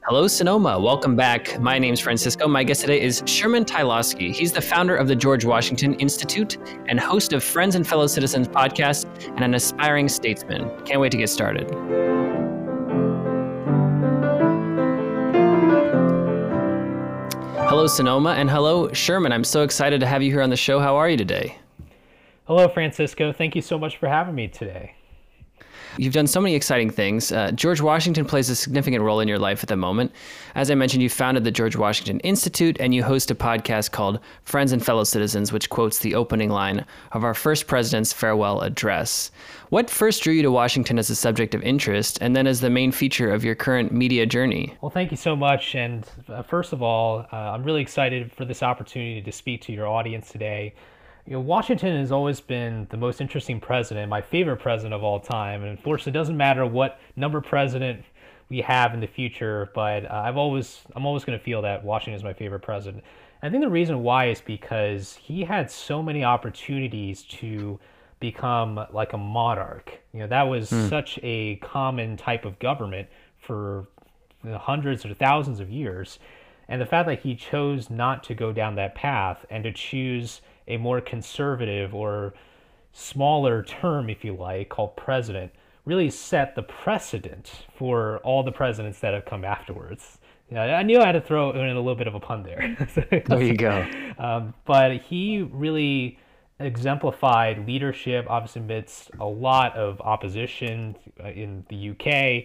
Hello, Sonoma. Welcome back. My name's Francisco. My guest today is Sherman Tylowski. He's the founder of the George Washington Institute and host of Friends and Fellow Citizens podcast and an aspiring statesman. Can't wait to get started. Hello, Sonoma, and hello, Sherman. I'm so excited to have you here on the show. How are you today? Hello, Francisco. Thank you so much for having me today. You've done so many exciting things. Uh, George Washington plays a significant role in your life at the moment. As I mentioned, you founded the George Washington Institute and you host a podcast called Friends and Fellow Citizens, which quotes the opening line of our first president's farewell address. What first drew you to Washington as a subject of interest and then as the main feature of your current media journey? Well, thank you so much. And uh, first of all, uh, I'm really excited for this opportunity to speak to your audience today. You know, Washington has always been the most interesting president, my favorite president of all time. And unfortunately, it doesn't matter what number president we have in the future, but uh, I've always I'm always going to feel that Washington is my favorite president. And I think the reason why is because he had so many opportunities to become like a monarch. You know, that was mm. such a common type of government for you know, hundreds or thousands of years. And the fact that he chose not to go down that path and to choose a more conservative or smaller term, if you like, called president, really set the precedent for all the presidents that have come afterwards. Yeah, I knew I had to throw in a little bit of a pun there. there you go. Um, but he really exemplified leadership, obviously amidst a lot of opposition uh, in the UK,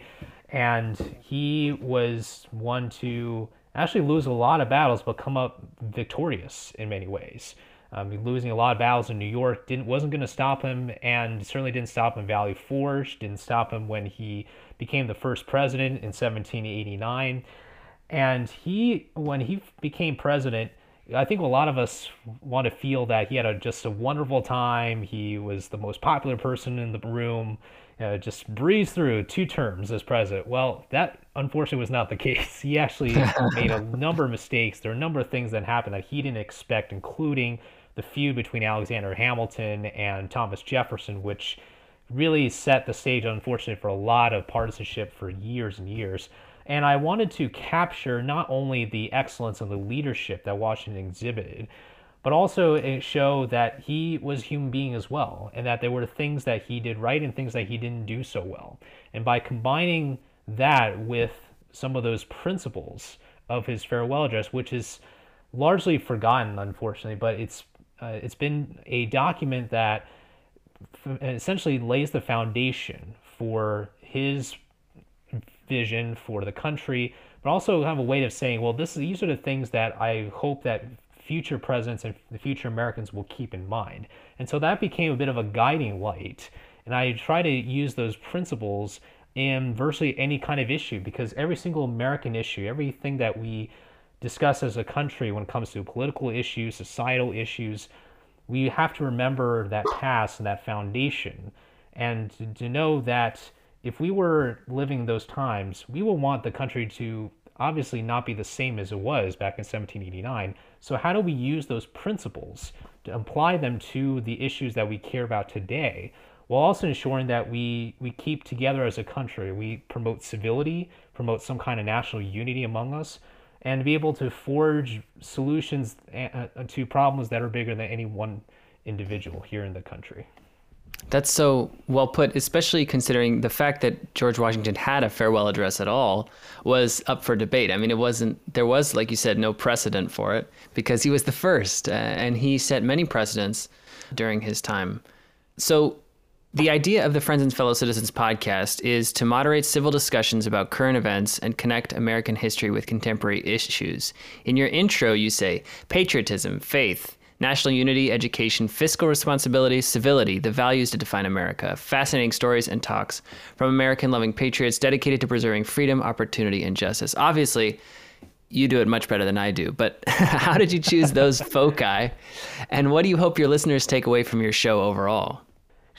and he was one to actually lose a lot of battles, but come up victorious in many ways. Um, losing a lot of battles in New York didn't wasn't going to stop him, and certainly didn't stop him Valley Forge. Didn't stop him when he became the first president in 1789. And he, when he became president, I think a lot of us want to feel that he had a, just a wonderful time. He was the most popular person in the room. Uh, just breezed through two terms as president. Well, that unfortunately was not the case. He actually made a number of mistakes. There are a number of things that happened that he didn't expect, including the feud between Alexander Hamilton and Thomas Jefferson, which really set the stage, unfortunately, for a lot of partisanship for years and years. And I wanted to capture not only the excellence of the leadership that Washington exhibited, but also show that he was a human being as well, and that there were things that he did right and things that he didn't do so well. And by combining that with some of those principles of his farewell address, which is largely forgotten, unfortunately, but it's uh, it's been a document that essentially lays the foundation for his vision for the country, but also of a way of saying, well, this these are the things that I hope that future presidents and the future Americans will keep in mind. And so that became a bit of a guiding light. And I try to use those principles in virtually any kind of issue because every single American issue, everything that we discuss as a country when it comes to political issues, societal issues, we have to remember that past and that foundation and to, to know that if we were living those times, we will want the country to obviously not be the same as it was back in 1789. So, how do we use those principles to apply them to the issues that we care about today, while also ensuring that we, we keep together as a country? We promote civility, promote some kind of national unity among us, and be able to forge solutions uh, uh, to problems that are bigger than any one individual here in the country. That's so well put, especially considering the fact that George Washington had a farewell address at all was up for debate. I mean, it wasn't, there was, like you said, no precedent for it because he was the first uh, and he set many precedents during his time. So the idea of the Friends and Fellow Citizens podcast is to moderate civil discussions about current events and connect American history with contemporary issues. In your intro, you say patriotism, faith, national unity, education, fiscal responsibility, civility, the values to define America. Fascinating stories and talks from American loving patriots dedicated to preserving freedom, opportunity, and justice. Obviously, you do it much better than I do, but how did you choose those foci? And what do you hope your listeners take away from your show overall?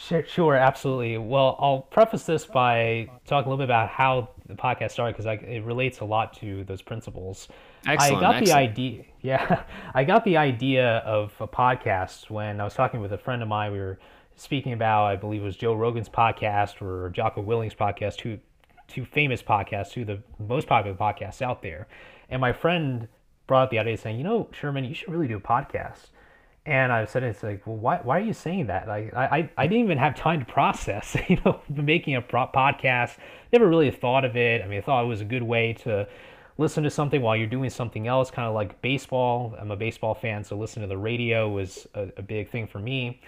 Sure, sure, absolutely. Well, I'll preface this by talking a little bit about how the podcast started because it relates a lot to those principles. Excellent, I got excellent. the idea. Yeah, I got the idea of a podcast when I was talking with a friend of mine. We were speaking about, I believe it was Joe Rogan's podcast or Jocko Willink's podcast, two two famous podcasts, two of the most popular podcasts out there. And my friend brought up the idea saying, you know, Sherman, you should really do a podcast. And I said, it's like, well, why, why are you saying that? Like, I, I didn't even have time to process, you know, making a podcast. Never really thought of it. I mean, I thought it was a good way to listen to something while you're doing something else, kind of like baseball. I'm a baseball fan, so listening to the radio was a, a big thing for me.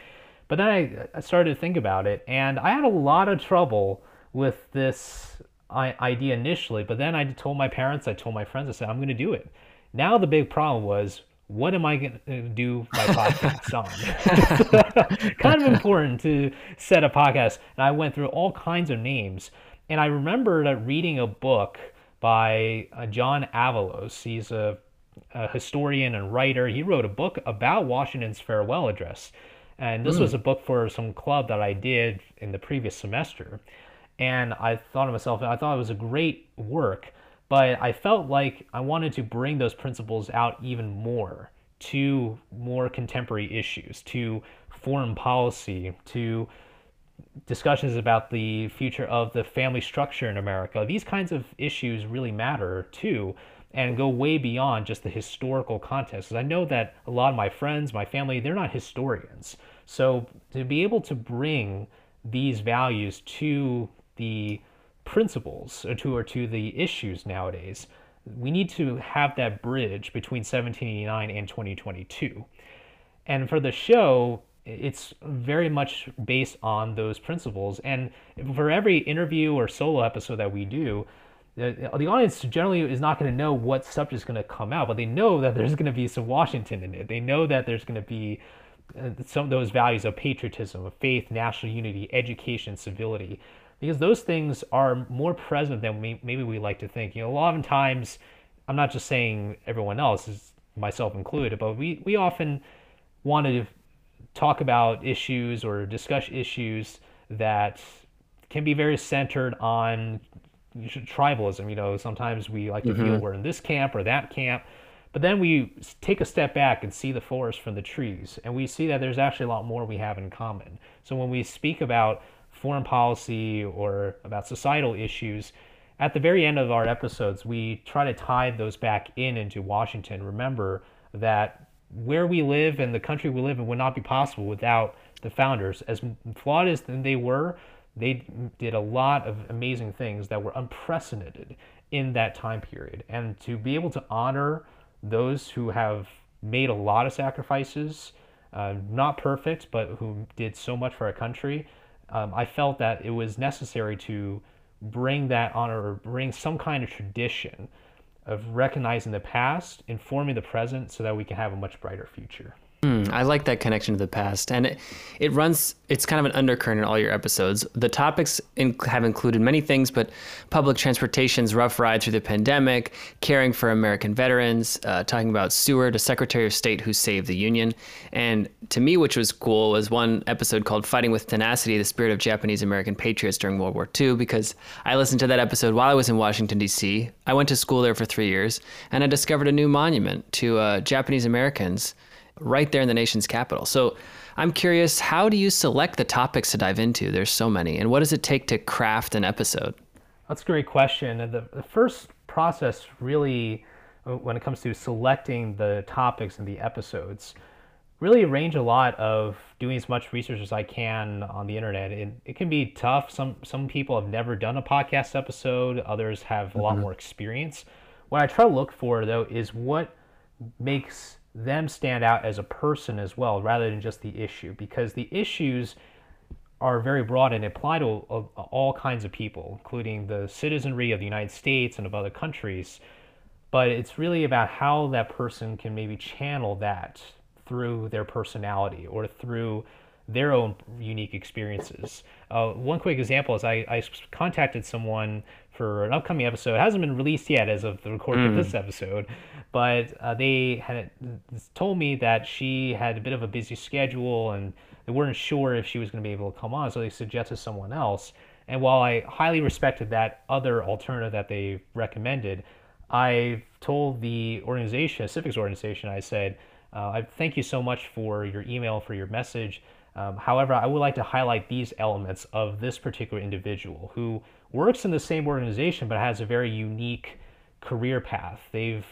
But then I, I started to think about it, and I had a lot of trouble with this idea initially. But then I told my parents, I told my friends, I said, I'm going to do it. Now the big problem was, what am I going to do my podcast on? kind of important to set a podcast. And I went through all kinds of names. And I remembered reading a book by uh, John Avlon. He's a, a, historian and writer. He wrote a book about Washington's farewell address. And this mm. was a book for some club that I did in the previous semester. And I thought to myself, I thought it was a great work, but I felt like I wanted to bring those principles out even more to more contemporary issues, to foreign policy, to discussions about the future of the family structure in America. These kinds of issues really matter too and go way beyond just the historical context. Because I know that a lot of my friends, my family, they're not historians. So to be able to bring these values to the principles or to or to the issues nowadays, we need to have that bridge between 1789 and 2022. And for the show, it's very much based on those principles. And for every interview or solo episode that we do, the, the audience generally is not going to know what subject is going to come out, but they know that there's going to be some Washington in it. They know that there's going to be uh, some of those values of patriotism, of faith, national unity, education, civility, because those things are more present than we, maybe we like to think. You know, a lot of times, I'm not just saying everyone else, is myself included, but we, we often want to talk about issues or discuss issues that can be very centered on tribalism. You know, sometimes we like to mm-hmm. feel we're in this camp or that camp, but then we take a step back and see the forest from the trees, and we see that there's actually a lot more we have in common. So when we speak about foreign policy or about societal issues, at the very end of our episodes, we try to tie those back in into Washington. Remember that where we live and the country we live in would not be possible without the founders. As flawed as they were, they did a lot of amazing things that were unprecedented in that time period. And to be able to honor those who have made a lot of sacrifices, uh, not perfect, but who did so much for our country, um, I felt that it was necessary to bring that honor or bring some kind of tradition of recognizing the past, informing the present so that we can have a much brighter future. Mm, I like that connection to the past, and it, it runs. It's kind of an undercurrent in all your episodes. The topics in, have included many things, but public transportation's rough ride through the pandemic, caring for American veterans, uh, talking about Seward, a Secretary of State who saved the Union, and to me, which was cool, was one episode called "Fighting with Tenacity: The Spirit of Japanese American Patriots During World War II." Because I listened to that episode while I was in Washington D.C. I went to school there for three years, and I discovered a new monument to uh, Japanese Americans right there in the nation's capital. So I'm curious, how do you select the topics to dive into? There's so many. And what does it take to craft an episode? That's a great question. The, the first process really, uh, when it comes to selecting the topics and the episodes, really arrange a lot of doing as much research as I can on the internet. It, it can be tough. Some some people have never done a podcast episode. Others have a mm-hmm. lot more experience. What I try to look for though is what makes them stand out as a person as well, rather than just the issue, because the issues are very broad and apply to all kinds of people, including the citizenry of the United States and of other countries. But it's really about how that person can maybe channel that through their personality or through their own unique experiences. Uh, one quick example is I, I contacted someone for an upcoming episode. It hasn't been released yet as of the recording mm. of this episode, but uh, they had told me that she had a bit of a busy schedule and they weren't sure if she was going to be able to come on, so they suggested someone else. And while I highly respected that other alternative that they recommended, I told the organization, civics organization, I said, uh, I thank you so much for your email, for your message. Um, however, I would like to highlight these elements of this particular individual who works in the same organization but has a very unique career path. They've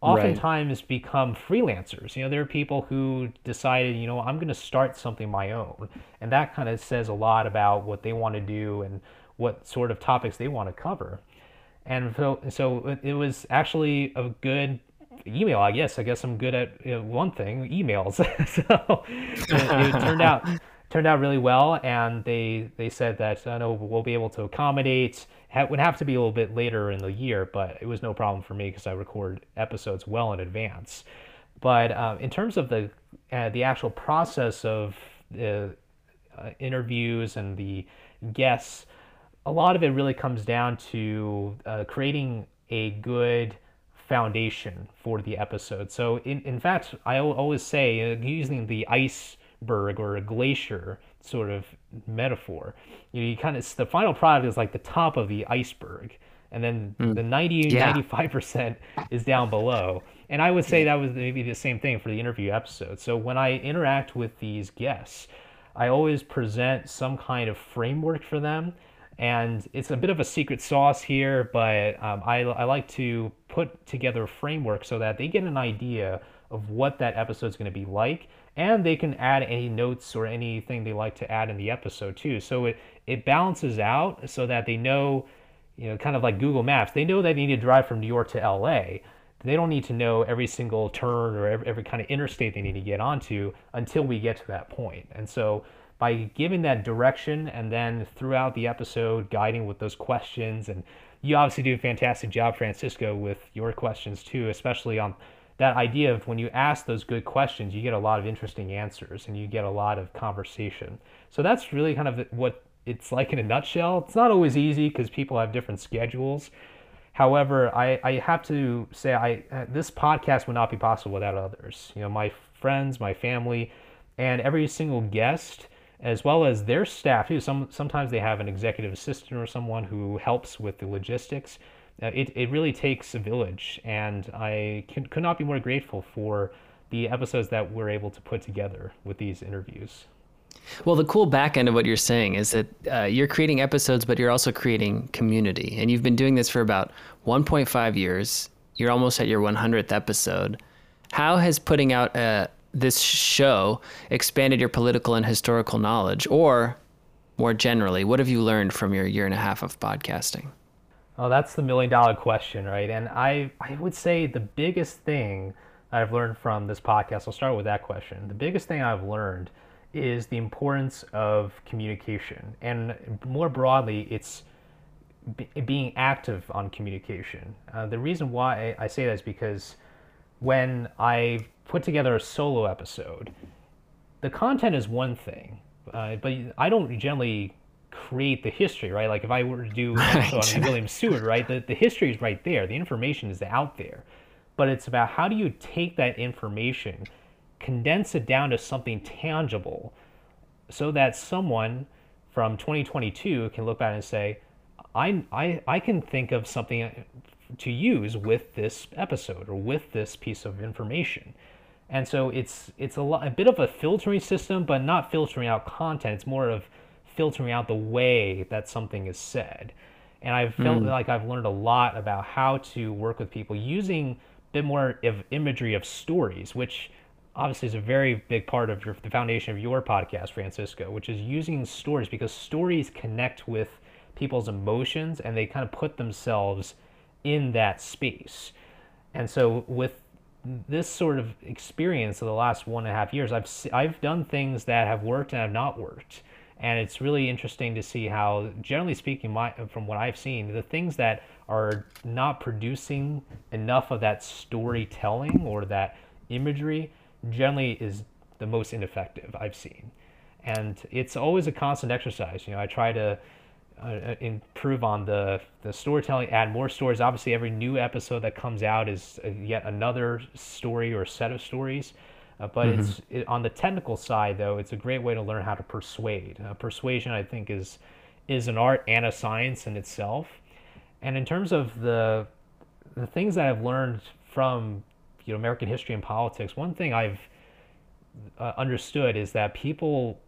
oftentimes right. become freelancers. You know, there are people who decided, you know, I'm going to start something my own. And that kind of says a lot about what they want to do and what sort of topics they want to cover. And so, so it was actually a good email, I guess. I guess I'm good at you know, one thing, emails. so it, it turned out turned out really well, and they they said that I know we'll be able to accommodate. It would have to be a little bit later in the year, but it was no problem for me because I record episodes well in advance. But uh, in terms of the uh, the actual process of the uh, interviews and the guests, a lot of it really comes down to uh, creating a good foundation for the episode. So, in, in fact, I always say, uh, using the iceberg or a glacier sort of metaphor, you, know, you kind of, the final product is like the top of the iceberg. And then mm. the 90, yeah. 95% is down below. And I would say that was maybe the same thing for the interview episode. So when I interact with these guests, I always present some kind of framework for them and it's a bit of a secret sauce here, but um, I, I like to put together a framework so that they get an idea of what that episode is going to be like, and they can add any notes or anything they like to add in the episode too. So it, it balances out so that they know, you know, kind of like Google Maps, they know they need to drive from New York to LA. They don't need to know every single turn or every, every kind of interstate they need to get onto until we get to that point. And so by giving that direction and then throughout the episode guiding with those questions and you obviously do a fantastic job francisco with your questions too especially on that idea of when you ask those good questions you get a lot of interesting answers and you get a lot of conversation so that's really kind of what it's like in a nutshell it's not always easy because people have different schedules however I, I have to say I uh, this podcast would not be possible without others you know my friends my family and every single guest as well as their staff too. Some sometimes they have an executive assistant or someone who helps with the logistics. Uh, it it really takes a village, and I can, could not be more grateful for the episodes that we're able to put together with these interviews. Well, the cool back end of what you're saying is that uh, you're creating episodes, but you're also creating community, and you've been doing this for about 1.5 years. You're almost at your 100th episode. How has putting out a, this show expanded your political and historical knowledge? Or more generally, what have you learned from your year and a half of podcasting? Oh, that's the million dollar question, right? And I, I would say the biggest thing I've learned from this podcast, I'll start with that question. The biggest thing I've learned is the importance of communication. And more broadly, it's being active on communication. Uh, the reason why I say that is because when I put together a solo episode, the content is one thing, uh, but I don't generally create the history, right? Like if I were to do episode on William Seward, right, the, the history is right there. The information is out there. But it's about how do you take that information, condense it down to something tangible so that someone from 2022 can look back and say, I, I, I can think of something to use with this episode or with this piece of information. And so it's it's a, lot, a bit of a filtering system, but not filtering out content. It's more of filtering out the way that something is said. And I've felt mm. like I've learned a lot about how to work with people using a bit more of imagery of stories, which obviously is a very big part of your, the foundation of your podcast, Francisco, which is using stories because stories connect with people's emotions and they kind of put themselves in that space. And so with this sort of experience of the last one and a half years, I've I've done things that have worked and have not worked, and it's really interesting to see how, generally speaking, my from what I've seen, the things that are not producing enough of that storytelling or that imagery generally is the most ineffective I've seen, and it's always a constant exercise. You know, I try to uh, uh, improve on the the storytelling, add more stories. Obviously, every new episode that comes out is uh, yet another story or set of stories. Uh, but mm-hmm. it's it, on the technical side, though, it's a great way to learn how to persuade. Uh, persuasion, I think, is is an art and a science in itself. And in terms of the the things that I've learned from you know American history and politics, one thing I've uh, understood is that people,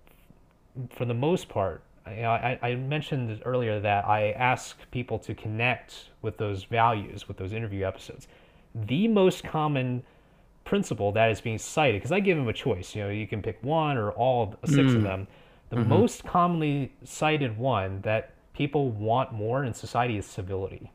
for the most part, you know, I, I mentioned earlier that I ask people to connect with those values, with those interview episodes. The most common principle that is being cited, because I give them a choice, you know, you can pick one or all six of mm. them. The mm-hmm. most commonly cited one that people want more in society is civility.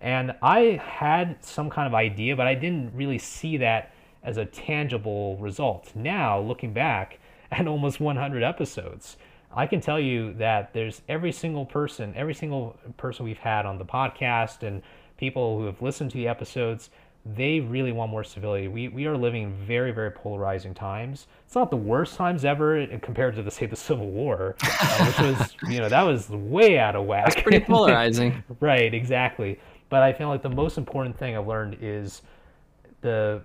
And I had some kind of idea, but I didn't really see that as a tangible result. Now, looking back at almost 100 episodes, I can tell you that there's every single person, every single person we've had on the podcast and people who have listened to the episodes, they really want more civility. We, we are living in very, very polarizing times. It's not the worst times ever compared to the, say, the Civil War, uh, which was, you know, that was way out of whack. It's pretty polarizing. right, exactly. But I feel like the most important thing I've learned is the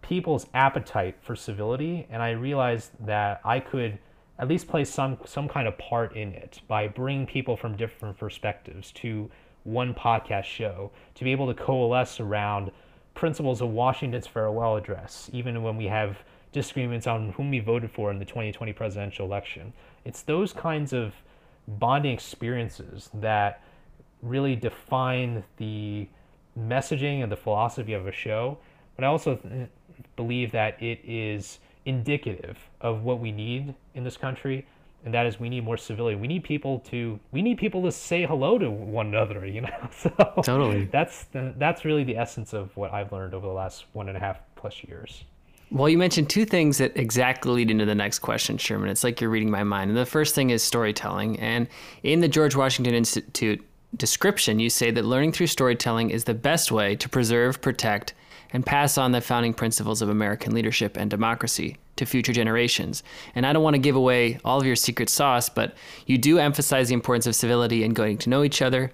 people's appetite for civility. And I realized that I could at least play some some kind of part in it by bringing people from different perspectives to one podcast show to be able to coalesce around principles of Washington's farewell address, even when we have disagreements on whom we voted for in the 2020 presidential election. It's those kinds of bonding experiences that really define the messaging and the philosophy of a show. But I also believe that it is indicative of what we need in this country and that is we need more civility we need people to we need people to say hello to one another you know? So totally. that's that's really the essence of what i've learned over the last one and a half plus years. Well you mentioned two things that exactly lead into the next question sherman. It's like you're reading my mind. And the first thing is storytelling. And in the george washington institute description you say that learning through storytelling is the best way to preserve protect and pass on the founding principles of American leadership and democracy to future generations. And I don't want to give away all of your secret sauce, but you do emphasize the importance of civility and getting to know each other.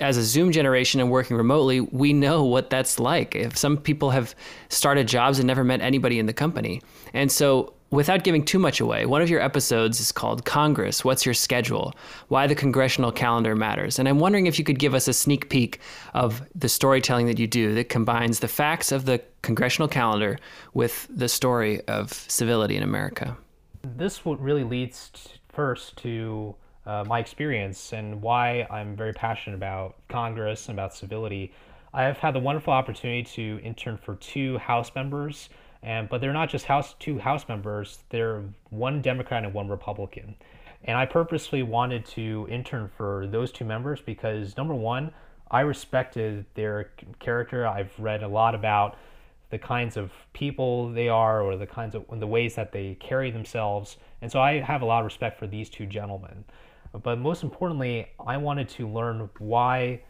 As a Zoom generation and working remotely, we know what that's like. If some people have started jobs and never met anybody in the company. And so without giving too much away, one of your episodes is called Congress What's Your Schedule? Why the Congressional Calendar Matters. And I'm wondering if you could give us a sneak peek of the storytelling that you do that combines the facts of the congressional calendar with the story of civility in America. This really leads first to uh, my experience and why I'm very passionate about Congress and about civility. I have had the wonderful opportunity to intern for two House members and but they're not just House two House members; they're one Democrat and one Republican. And I purposely wanted to intern for those two members because number one, I respected their character. I've read a lot about the kinds of people they are or the kinds of the ways that they carry themselves. And so I have a lot of respect for these two gentlemen. But most importantly, I wanted to learn why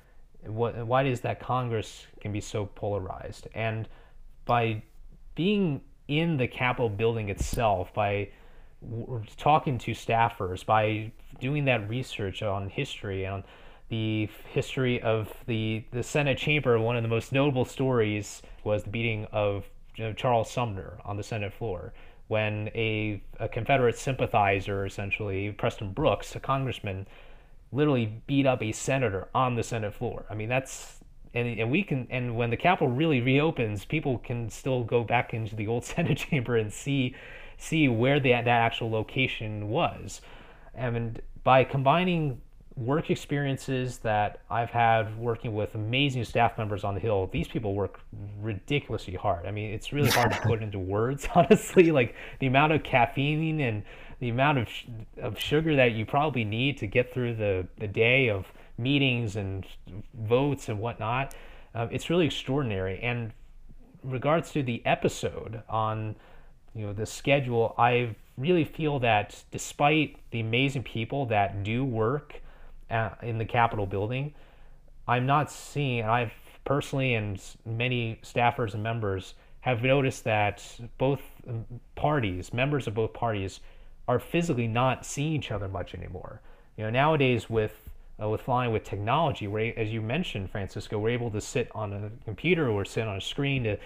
what why it is that Congress can be so polarized. And by being in the Capitol building itself, by talking to staffers, by doing that research on history on the history of the the Senate chamber, one of the most notable stories was the beating of you know, Charles Sumner on the Senate floor when a, a Confederate sympathizer, essentially Preston Brooks, a congressman, literally beat up a senator on the Senate floor. I mean, that's and, and we can and when the Capitol really reopens, people can still go back into the old Senate chamber and see see where the, that actual location was. And by combining work experiences that I've had working with amazing staff members on the Hill, these people work ridiculously hard. I mean, it's really hard to put into words, honestly. Like the amount of caffeine and the amount of, of sugar that you probably need to get through the, the day of meetings and votes and whatnot. Uh, it's really extraordinary. And regards to the episode on you know the schedule, I really feel that despite the amazing people that do work at, in the Capitol building, I'm not seeing. I've personally and many staffers and members have noticed that both um, parties, members of both parties, are physically not seeing each other much anymore. You know, nowadays with uh, with flying with technology, where, as you mentioned, Francisco, we're able to sit on a computer or sit on a screen to,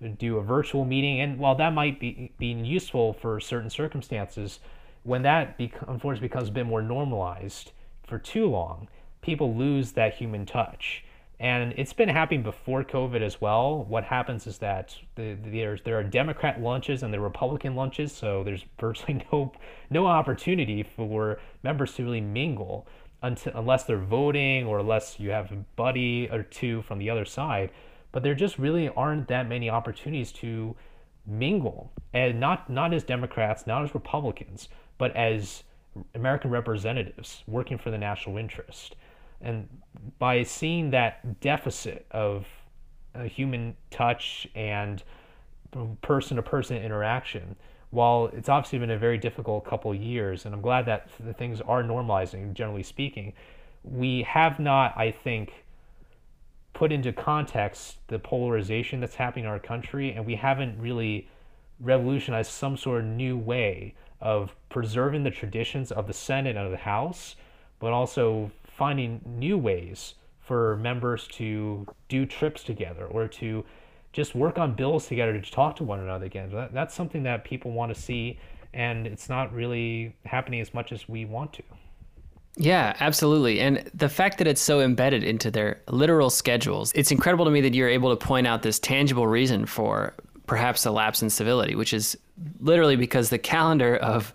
to do a virtual meeting. And while that might be being useful for certain circumstances, when that unfortunately becomes a bit more normalized for too long, people lose that human touch. And it's been happening before COVID as well. What happens is that the, there's, there are Democrat lunches and there are Republican lunches, so there's virtually no no opportunity for members to really mingle until, unless they're voting or unless you have a buddy or two from the other side. But there just really aren't that many opportunities to mingle, and not not as Democrats, not as Republicans, but as American representatives working for the national interest. And by seeing that deficit of uh, human touch and person to person interaction, while it's obviously been a very difficult couple years, and I'm glad that the things are normalizing, generally speaking, we have not, I think, put into context the polarization that's happening in our country, and we haven't really revolutionized some sort of new way of preserving the traditions of the Senate and of the House, but also finding new ways for members to do trips together or to just work on bills together to talk to one another again. That, that's something that people want to see, and it's not really happening as much as we want to. Yeah, absolutely. And the fact that it's so embedded into their literal schedules, it's incredible to me that you're able to point out this tangible reason for perhaps a lapse in civility, which is literally because the calendar of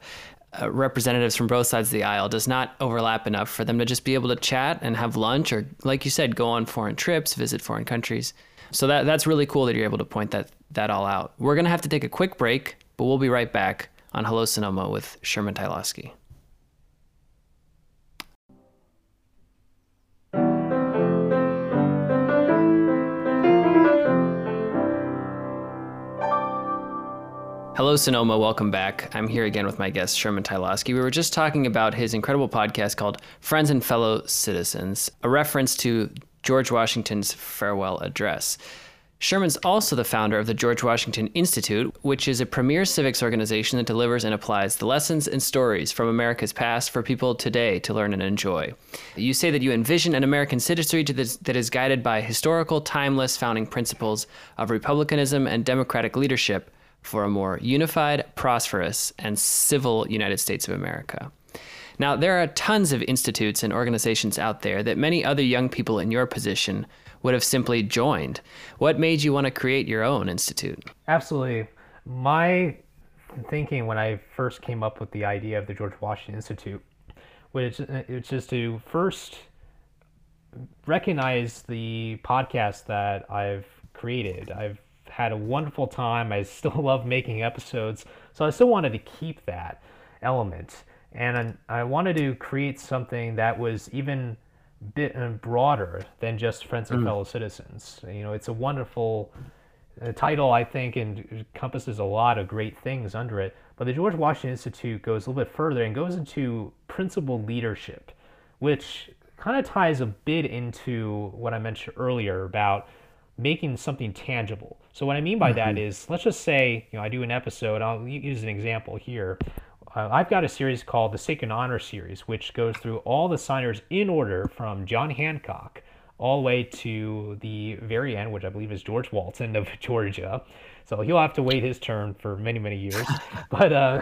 uh, representatives from both sides of the aisle does not overlap enough for them to just be able to chat and have lunch or, like you said, go on foreign trips, visit foreign countries. So that that's really cool that you're able to point that that all out. We're gonna have to take a quick break, but we'll be right back on Hello Sonoma with Sherman Tylowsky. Hello, Sonoma. Welcome back. I'm here again with my guest, Sherman Tylowsky. We were just talking about his incredible podcast called Friends and Fellow Citizens, a reference to George Washington's farewell address. Sherman's also the founder of the George Washington Institute, which is a premier civics organization that delivers and applies the lessons and stories from America's past for people today to learn and enjoy. You say that you envision an American citizenry that is guided by historical, timeless founding principles of republicanism and democratic leadership for a more unified, prosperous, and civil United States of America. Now, there are tons of institutes and organizations out there that many other young people in your position would have simply joined. What made you want to create your own institute? Absolutely. My thinking when I first came up with the idea of the George Washington Institute was it's just to first recognize the podcast that I've created. I've had a wonderful time. I still love making episodes. So I still wanted to keep that element. And I wanted to create something that was even bit uh, broader than just friends and mm. fellow citizens. You know, it's a wonderful uh, title, I think, and encompasses a lot of great things under it. But the George Washington Institute goes a little bit further and goes into principled leadership, which kind of ties a bit into what I mentioned earlier about making something tangible. So what I mean by mm-hmm. that is, let's just say, you know, I do an episode. I'll use an example here. Uh, I've got a series called the Sacred Honor series, which goes through all the signers in order from John Hancock all the way to the very end, which I believe is George Walton of Georgia. So he'll have to wait his turn for many, many years. but uh,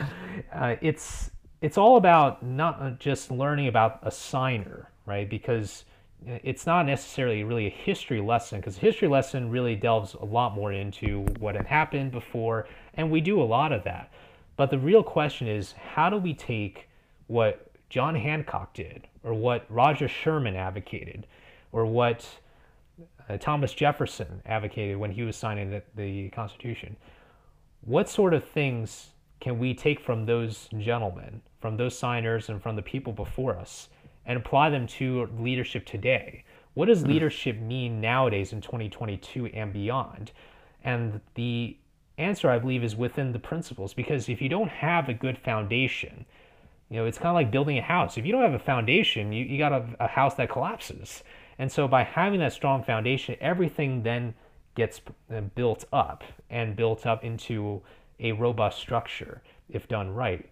uh, it's it's all about not just learning about a signer, right? Because it's not necessarily really a history lesson because a history lesson really delves a lot more into what had happened before, and we do a lot of that. But the real question is how do we take what John Hancock did, or what Roger Sherman advocated, or what uh, Thomas Jefferson advocated when he was signing the, the Constitution? What sort of things can we take from those gentlemen, from those signers, and from the people before us? and apply them to leadership today. What does hmm. leadership mean nowadays in 2022 and beyond? And the answer, I believe, is within the principles because if you don't have a good foundation, you know, it's kind of like building a house. If you don't have a foundation, you, you got a, a house that collapses. And so by having that strong foundation, everything then gets uh, built up and built up into a robust structure if done right.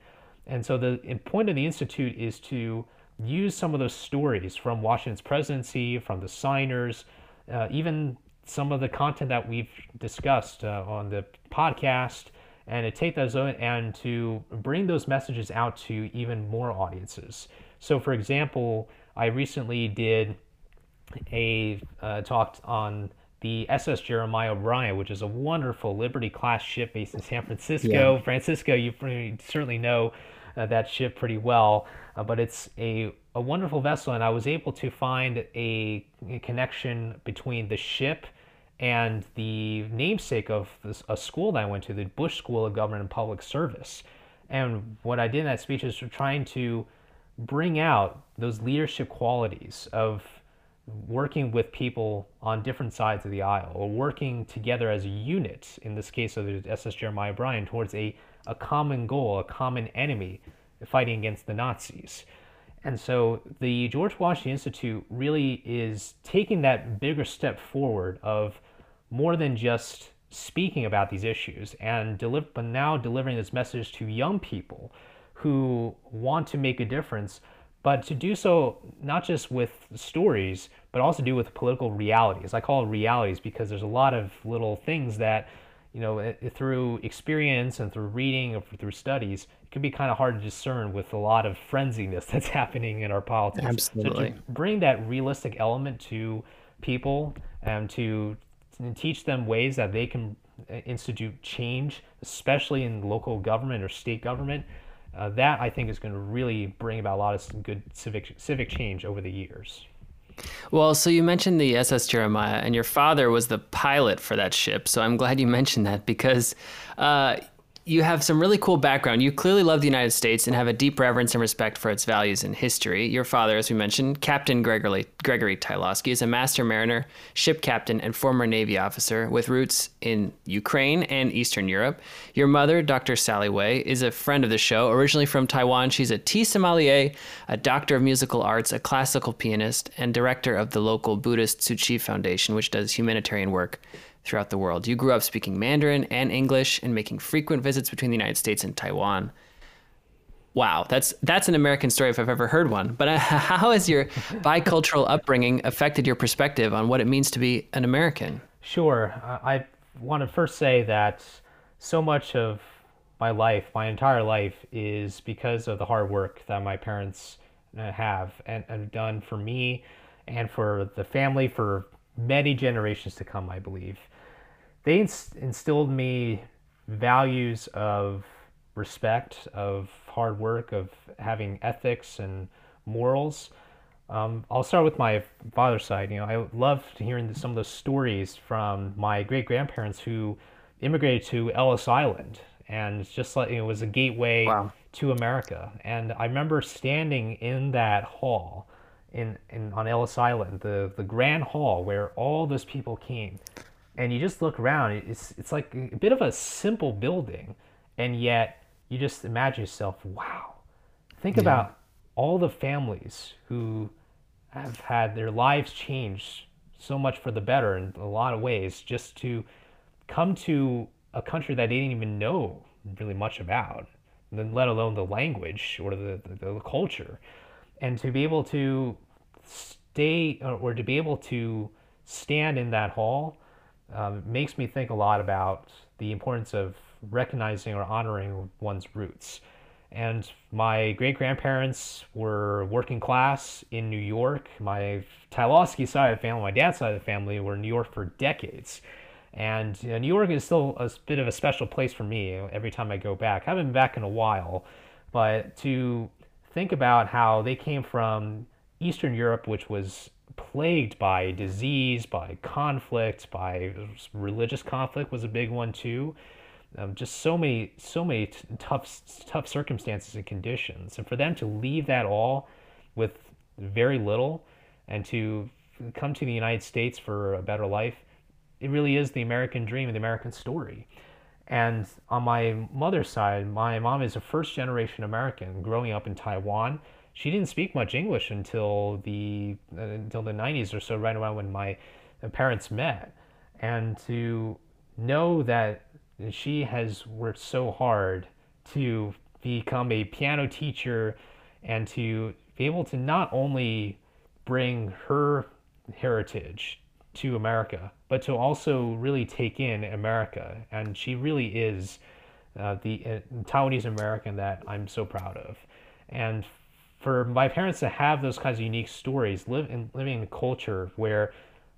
And so the point of the Institute is to use some of those stories from Washington's presidency, from the signers, uh, even some of the content that we've discussed uh, on the podcast, and to take those and to bring those messages out to even more audiences. So, for example, I recently did a uh, talked on the SS Jeremiah O'Brien, which is a wonderful Liberty class ship based in San Francisco. Yeah. Francisco, you certainly know uh, that ship pretty well, uh, but it's a, a wonderful vessel, and I was able to find a, a connection between the ship and the namesake of this, a school that I went to, the Bush School of Government and Public Service. And what I did in that speech is trying to bring out those leadership qualities of working with people on different sides of the aisle or working together as a unit, in this case of the SS Jeremiah O'Brien, towards a, a common goal, a common enemy, fighting against the Nazis. And so the George Washington Institute really is taking that bigger step forward of more than just speaking about these issues and deliver, but now delivering this message to young people who want to make a difference, but to do so not just with stories, but also do with political realities. I call it realities because there's a lot of little things that, you know, through experience and through reading or through studies, it can be kind of hard to discern with a lot of frenziness that's happening in our politics. Absolutely. So to bring that realistic element to people and to and teach them ways that they can uh, institute change, especially in local government or state government. Uh, that I think is going to really bring about a lot of good civic civic change over the years. Well, so you mentioned the SS Jeremiah, and your father was the pilot for that ship. So I'm glad you mentioned that because uh, you have some really cool background. You clearly love the United States and have a deep reverence and respect for its values and history. Your father, as we mentioned, Captain Gregory, Gregory Tylosky, is a master mariner, ship captain, and former Navy officer with roots in Ukraine and Eastern Europe. Your mother, Dr. Sally Way, is a friend of the show. Originally from Taiwan, she's a tea sommelier, a doctor of musical arts, a classical pianist, and director of the local Buddhist Tzu Foundation, which does humanitarian work throughout the world. You grew up speaking Mandarin and English and making frequent visits between the United States and Taiwan. Wow, that's that's an American story if I've ever heard one. But uh, how has your bicultural upbringing affected your perspective on what it means to be an American? Sure. I want to first say that so much of my life, my entire life, is because of the hard work that my parents uh, have and have done for me and for the family for many generations to come, I believe they instilled me values of respect, of hard work, of having ethics and morals. Um, I'll start with my father's side. You know, I love hearing some of the stories from my great grandparents who immigrated to Ellis Island, and just like you know, it was a gateway wow. to America. And I remember standing in that hall in, in on Ellis Island, the the grand hall where all those people came and you just look around it's it's like a bit of a simple building and yet you just imagine yourself wow think yeah. about all the families who have had their lives changed so much for the better in a lot of ways just to come to a country that they didn't even know really much about let alone the language or the, the, the culture and to be able to stay or to be able to stand in that hall um, makes me think a lot about the importance of recognizing or honoring one's roots. And my great grandparents were working class in New York. My Tylosky side of the family, my dad's side of the family, were in New York for decades. And you know, New York is still a bit of a special place for me every time I go back. I haven't been back in a while, but to think about how they came from Eastern Europe, which was plagued by disease, by conflict, by religious conflict was a big one too. Um, just so many, so many t- tough, tough circumstances and conditions, and for them to leave that all with very little, and to come to the United States for a better life, it really is the American dream, and the American story. And on my mother's side, my mom is a first generation American growing up in Taiwan she didn't speak much English until the uh, until the 90s or so, right around when my parents met. And to know that she has worked so hard to become a piano teacher and to be able to not only bring her heritage to America, but to also really take in America. And she really is uh, the uh, Taiwanese American that I'm so proud of. And for my parents to have those kinds of unique stories, live in living in a culture where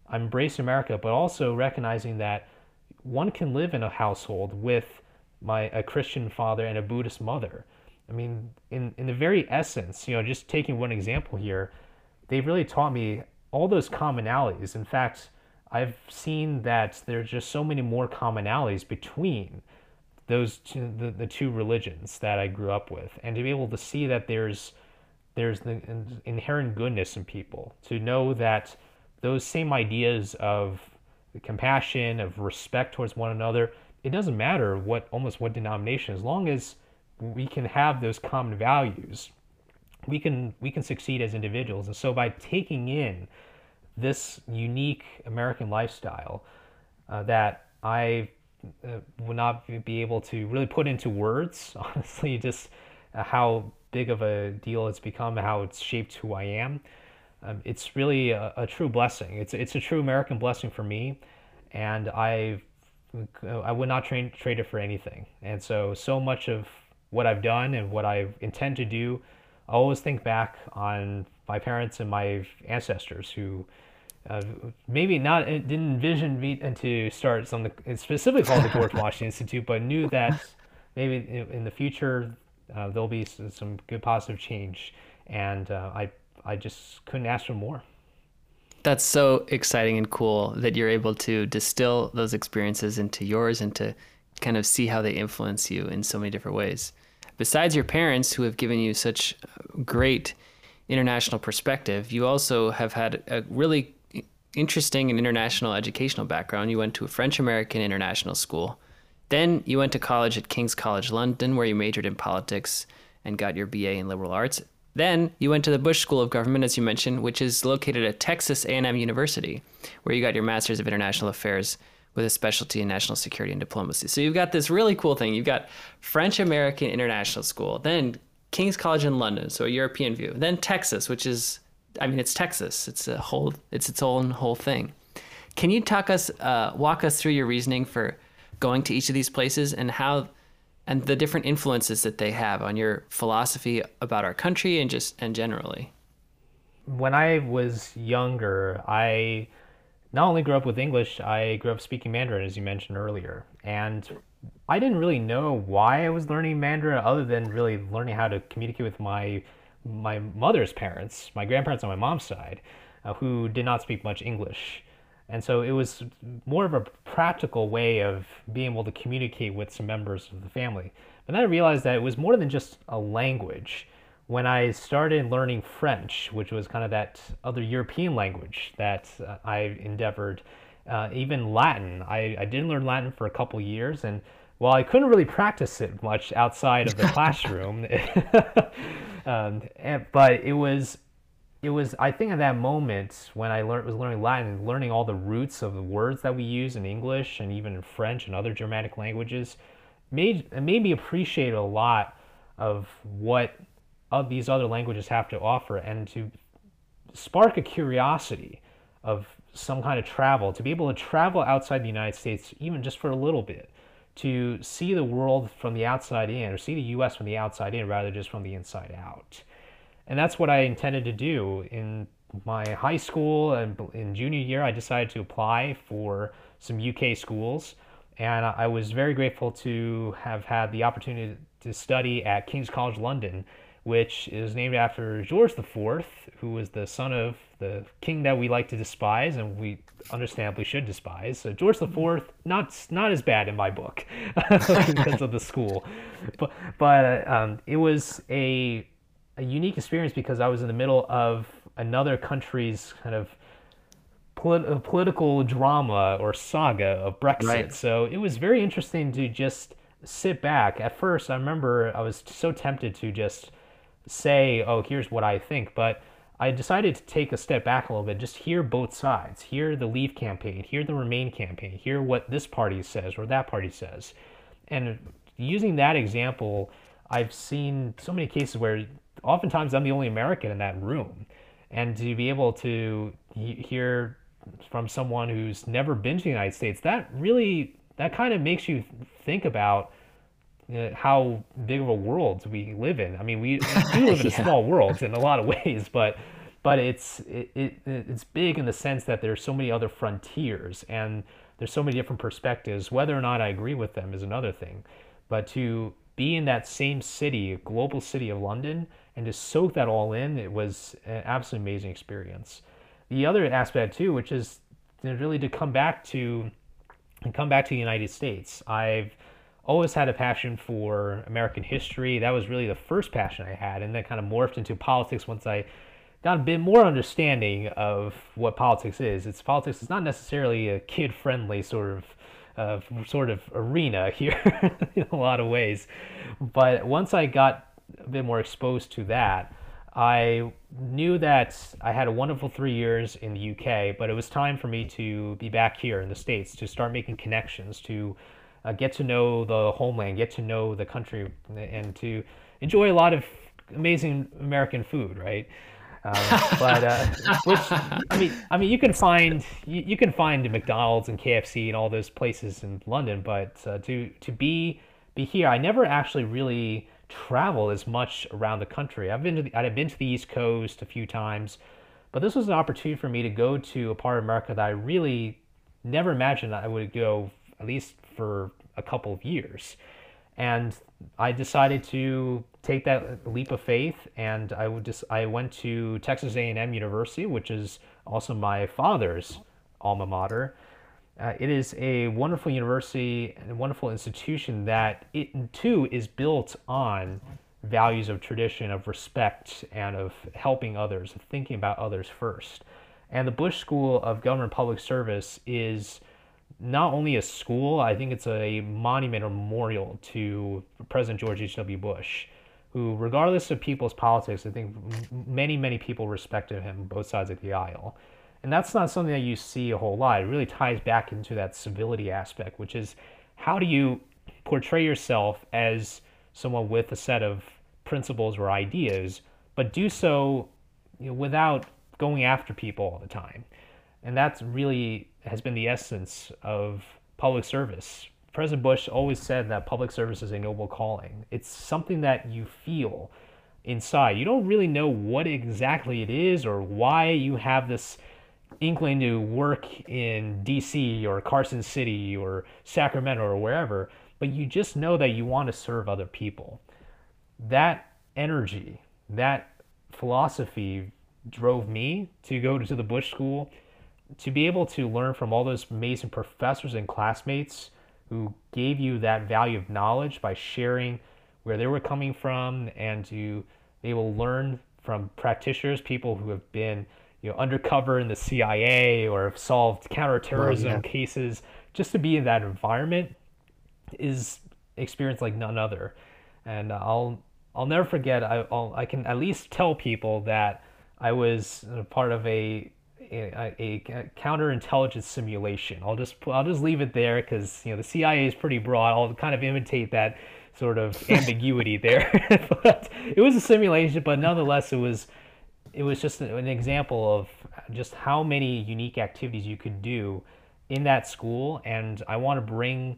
I'm embracing America, but also recognizing that one can live in a household with my a Christian father and a Buddhist mother. I mean, in in the very essence, you know, just taking one example here, they really taught me all those commonalities. In fact, I've seen that there's just so many more commonalities between those two, the, the two religions that I grew up with, and to be able to see that there's there's the inherent goodness in people, to know that those same ideas of compassion, of respect towards one another, it doesn't matter what almost what denomination, as long as we can have those common values, we can we can succeed as individuals. And so by taking in this unique American lifestyle uh, that I uh, would not be able to really put into words, honestly, just how big of a deal it's become, how it's shaped who I am. Um, it's really a, a, true blessing. It's it's a true American blessing for me, and I I would not trade trade it for anything. And so so much of what I've done and what I intend to do, I always think back on my parents and my ancestors who uh, maybe not uh, didn't envision me to start something specifically called the George Washington Institute, but knew that maybe in the future uh, there'll be some good positive change, and uh, I I just couldn't ask for more. That's so exciting and cool that you're able to distill those experiences into yours and to kind of see how they influence you in so many different ways. Besides your parents, who have given you such great international perspective, you also have had a really interesting and international educational background. You went to a French American international school. Then you went to college at King's College London, where you majored in politics and got your BA in liberal arts. Then you went to the Bush School of Government, as you mentioned, which is located at Texas A&M University, where you got your Master's of International Affairs with a specialty in national security and diplomacy. So you've got this really cool thing. You've got French American International School, then King's College in London, so a European view, then Texas, which is, I mean, it's Texas. It's a whole, it's its own whole thing. Can you talk us, uh, walk us through your reasoning for going to each of these places and how and the different influences that they have on your philosophy about our country and just and generally. When i was younger i not only grew up with english i grew up speaking mandarin as you mentioned earlier. And i didn't really know why i was learning mandarin other than really learning how to communicate with my my mother's parents my grandparents on my mom's side uh, who did not speak much english and so it was more of a practical way of being able to communicate with some members of the family. But then I realized that it was more than just a language. When I started learning French, which was kind of that other European language that uh, I endeavored, uh, even Latin, I, I did learn Latin for a couple years. And while I couldn't really practice it much outside of the classroom, um, and, but it was it was I think at that moment when I learned was learning Latin, and learning all the roots of the words that we use in English and even in French and other Germanic languages, made made me appreciate a lot of what of these other languages have to offer and to spark a curiosity of some kind of travel to be able to travel outside the United States even just for a little bit to see the world from the outside in or see the US from the outside in rather just from the inside out and that's what I intended to do in my high school and in junior year. I decided to apply for some UK schools, and I was very grateful to have had the opportunity to study at King's College London, which is named after George IV, who was the son of the king that we like to despise and we understandably should despise. So George IV, not not as bad in my book because of the school, but but um, it was a a unique experience because I was in the middle of another country's kind of polit- uh, political drama or saga of Brexit. Right. So it was very interesting to just sit back. At first, I remember I was so tempted to just say, "Oh, here's what I think," but I decided to take a step back a little bit, just hear both sides, hear the Leave campaign, hear the Remain campaign, hear what this party says or that party says, and using that example, I've seen so many cases where oftentimes I'm the only American in that room. And to be able to hear from someone who's never been to the United States, that really, that kind of makes you think about uh, how big of a world we live in. I mean, we, we do live in a small world in a lot of ways, but but it's it, it it's big in the sense that there's so many other frontiers and there's so many different perspectives. Whether or not I agree with them is another thing, but to be in that same city, a global city of London, and to soak that all in, it was an absolutely amazing experience. The other aspect too, which is really to come back to and come back to the United States. I've always had a passion for American history. That was really the first passion I had, and then kind of morphed into politics once I got a bit more understanding of what politics is. It's politics is not necessarily a kid-friendly sort of uh, sort of arena here in a lot of ways, but once I got a bit more exposed to that, I knew that I had a wonderful three years in the UK, but it was time for me to be back here in the States to start making connections, to uh, get to know the homeland, get to know the country, and to enjoy a lot of amazing American food, right? Um, but uh, which I mean, I mean, you can find you, you can find McDonald's and KFC and all those places in London, but uh, to to be be here, I never actually really traveled as much around the country. I've been to the, I've been to the East Coast a few times, but this was an opportunity for me to go to a part of America that I really never imagined I would go at least for a couple of years. And I decided to take that leap of faith, and I would just I went to Texas A&M University, which is also my father's alma mater. Uh, it is a wonderful university and a wonderful institution that it too is built on values of tradition, of respect, and of helping others, of thinking about others first. And the Bush School of Government Public Service is not only a school, I think it's a monument or memorial to President George H.W. Bush, who, regardless of people's politics, I think many, many people respected him both sides of the aisle. And that's not something that you see a whole lot. It really ties back into that civility aspect, which is how do you portray yourself as someone with a set of principles or ideas, but do so you know, without going after people all the time. And that's really has been the essence of public service. President Bush always said that public service is a noble calling. It's something that you feel inside. You don't really know what exactly it is or why you have this inkling to work in DC or Carson City or Sacramento or wherever, but you just know that you want to serve other people. That energy, that philosophy drove me to go to the Bush School to be able to learn from all those amazing professors and classmates who gave you that value of knowledge by sharing where they were coming from and to be able to learn from practitioners, people who have been you know undercover in the CIA or have solved counterterrorism yeah. cases, just to be in that environment is experience like none other. And I'll I'll never forget. I I'll, I can at least tell people that I was part of a a, a counterintelligence simulation. I'll just I'll just leave it there because you know the CIA is pretty broad. I'll kind of imitate that sort of ambiguity there. but it was a simulation, but nonetheless, it was it was just an example of just how many unique activities you could do in that school, and I want to bring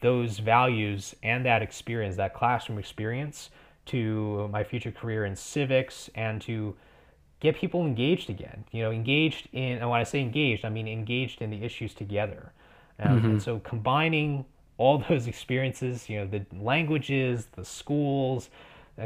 those values and that experience, that classroom experience, to my future career in civics and to get people engaged again. You know, engaged in, and when I say engaged, I mean engaged in the issues together. Um, And so combining all those experiences, you know, the languages, the schools,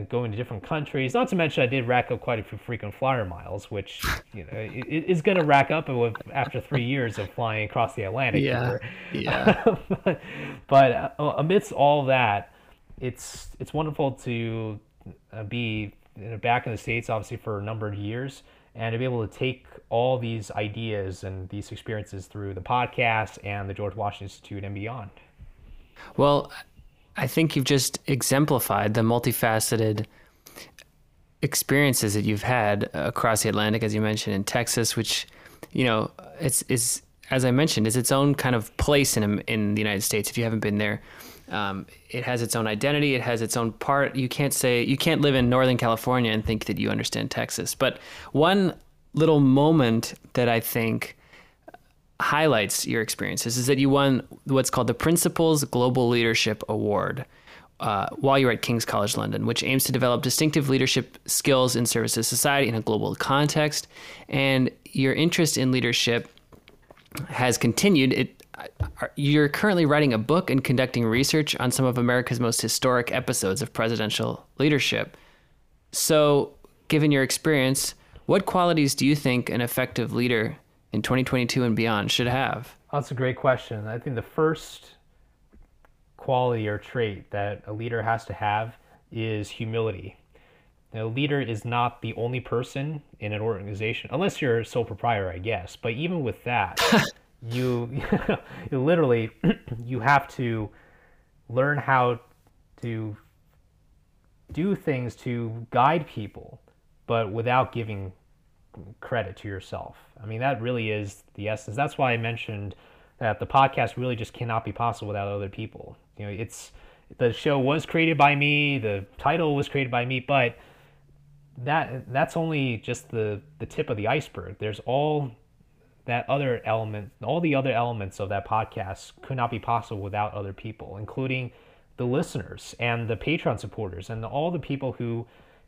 going to different countries. Not to mention, I did rack up quite a few frequent flyer miles, which you know is going to rack up with- after three years of flying across the Atlantic. Yeah, yeah. but but uh, amidst all that, it's it's wonderful to uh, be you know, back in the states, obviously for a number of years, and to be able to take all these ideas and these experiences through the podcast and the George Washington Institute and beyond. Well, I think you've just exemplified the multifaceted experiences that you've had across the Atlantic, as you mentioned in Texas, which, you know, it's is as I mentioned, is its own kind of place in in the United States. If you haven't been there, um, it has its own identity. It has its own part. You can't say you can't live in Northern California and think that you understand Texas. But one little moment that I think highlights your experiences is that you won what's called the Principal's Global Leadership Award, uh, while you were at King's College London, which aims to develop distinctive leadership skills in service to society in a global context. And your interest in leadership has continued. It, you're currently writing a book and conducting research on some of America's most historic episodes of presidential leadership. So, given your experience, what qualities do you think an effective leader in 2022 and beyond should have? That's a great question. I think the first quality or trait that a leader has to have is humility. A leader is not the only person in an organization, unless you're a sole proprietor, I guess. But even with that, you, you literally you have to learn how to do things to guide people, but without giving credit to yourself. I mean, that really is the essence. That's why I mentioned that the podcast really just cannot be possible without other people. You know, it's the show was created by me, the title was created by me, but that that's only just the the tip of the iceberg. There's all that other element, all the other elements of that podcast could not be possible without other people, including the listeners and the Patreon supporters and all the people who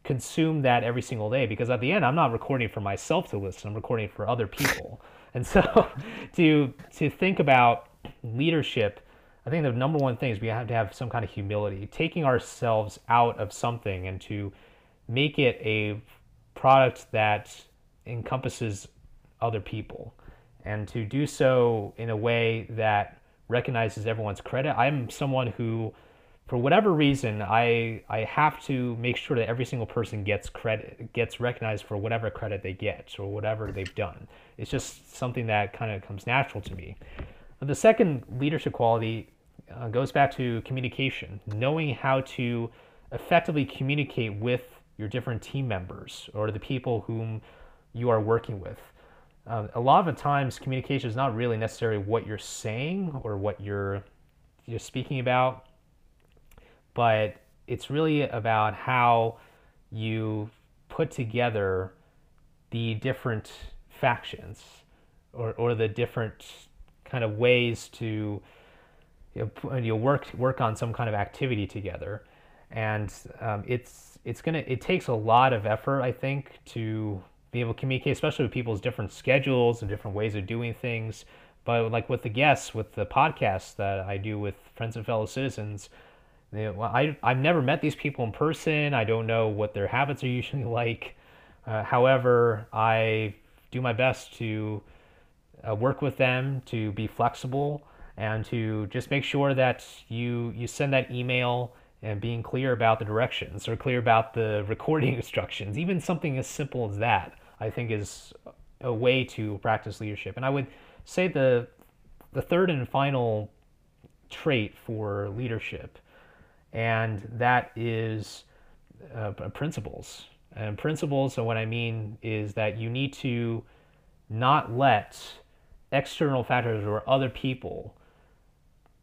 consume that every single day because at the end I'm not recording for myself to listen I'm recording for other people. And so to to think about leadership I think the number one thing is we have to have some kind of humility taking ourselves out of something and to make it a product that encompasses other people. And to do so in a way that recognizes everyone's credit. I'm someone who for whatever reason, I I have to make sure that every single person gets credit, gets recognized for whatever credit they get or whatever they've done. It's just something that kind of comes natural to me. The second leadership quality uh, goes back to communication, knowing how to effectively communicate with your different team members or the people whom you are working with. Uh, a lot of the times, communication is not really necessarily what you're saying or what you're you're speaking about but it's really about how you put together the different factions or, or the different kind of ways to you know, you work work on some kind of activity together. And um, it's it's gonna it takes a lot of effort I think to be able to communicate especially with people's different schedules and different ways of doing things. But like with the guests with the podcast that I do with friends and fellow citizens well, I, I've never met these people in person. I don't know what their habits are usually like. Uh, however, I do my best to uh, work with them, to be flexible, and to just make sure that you, you send that email and being clear about the directions or clear about the recording instructions. Even something as simple as that, I think, is a way to practice leadership. And I would say the, the third and final trait for leadership and that is uh, principles. And principles, and what I mean is that you need to not let external factors or other people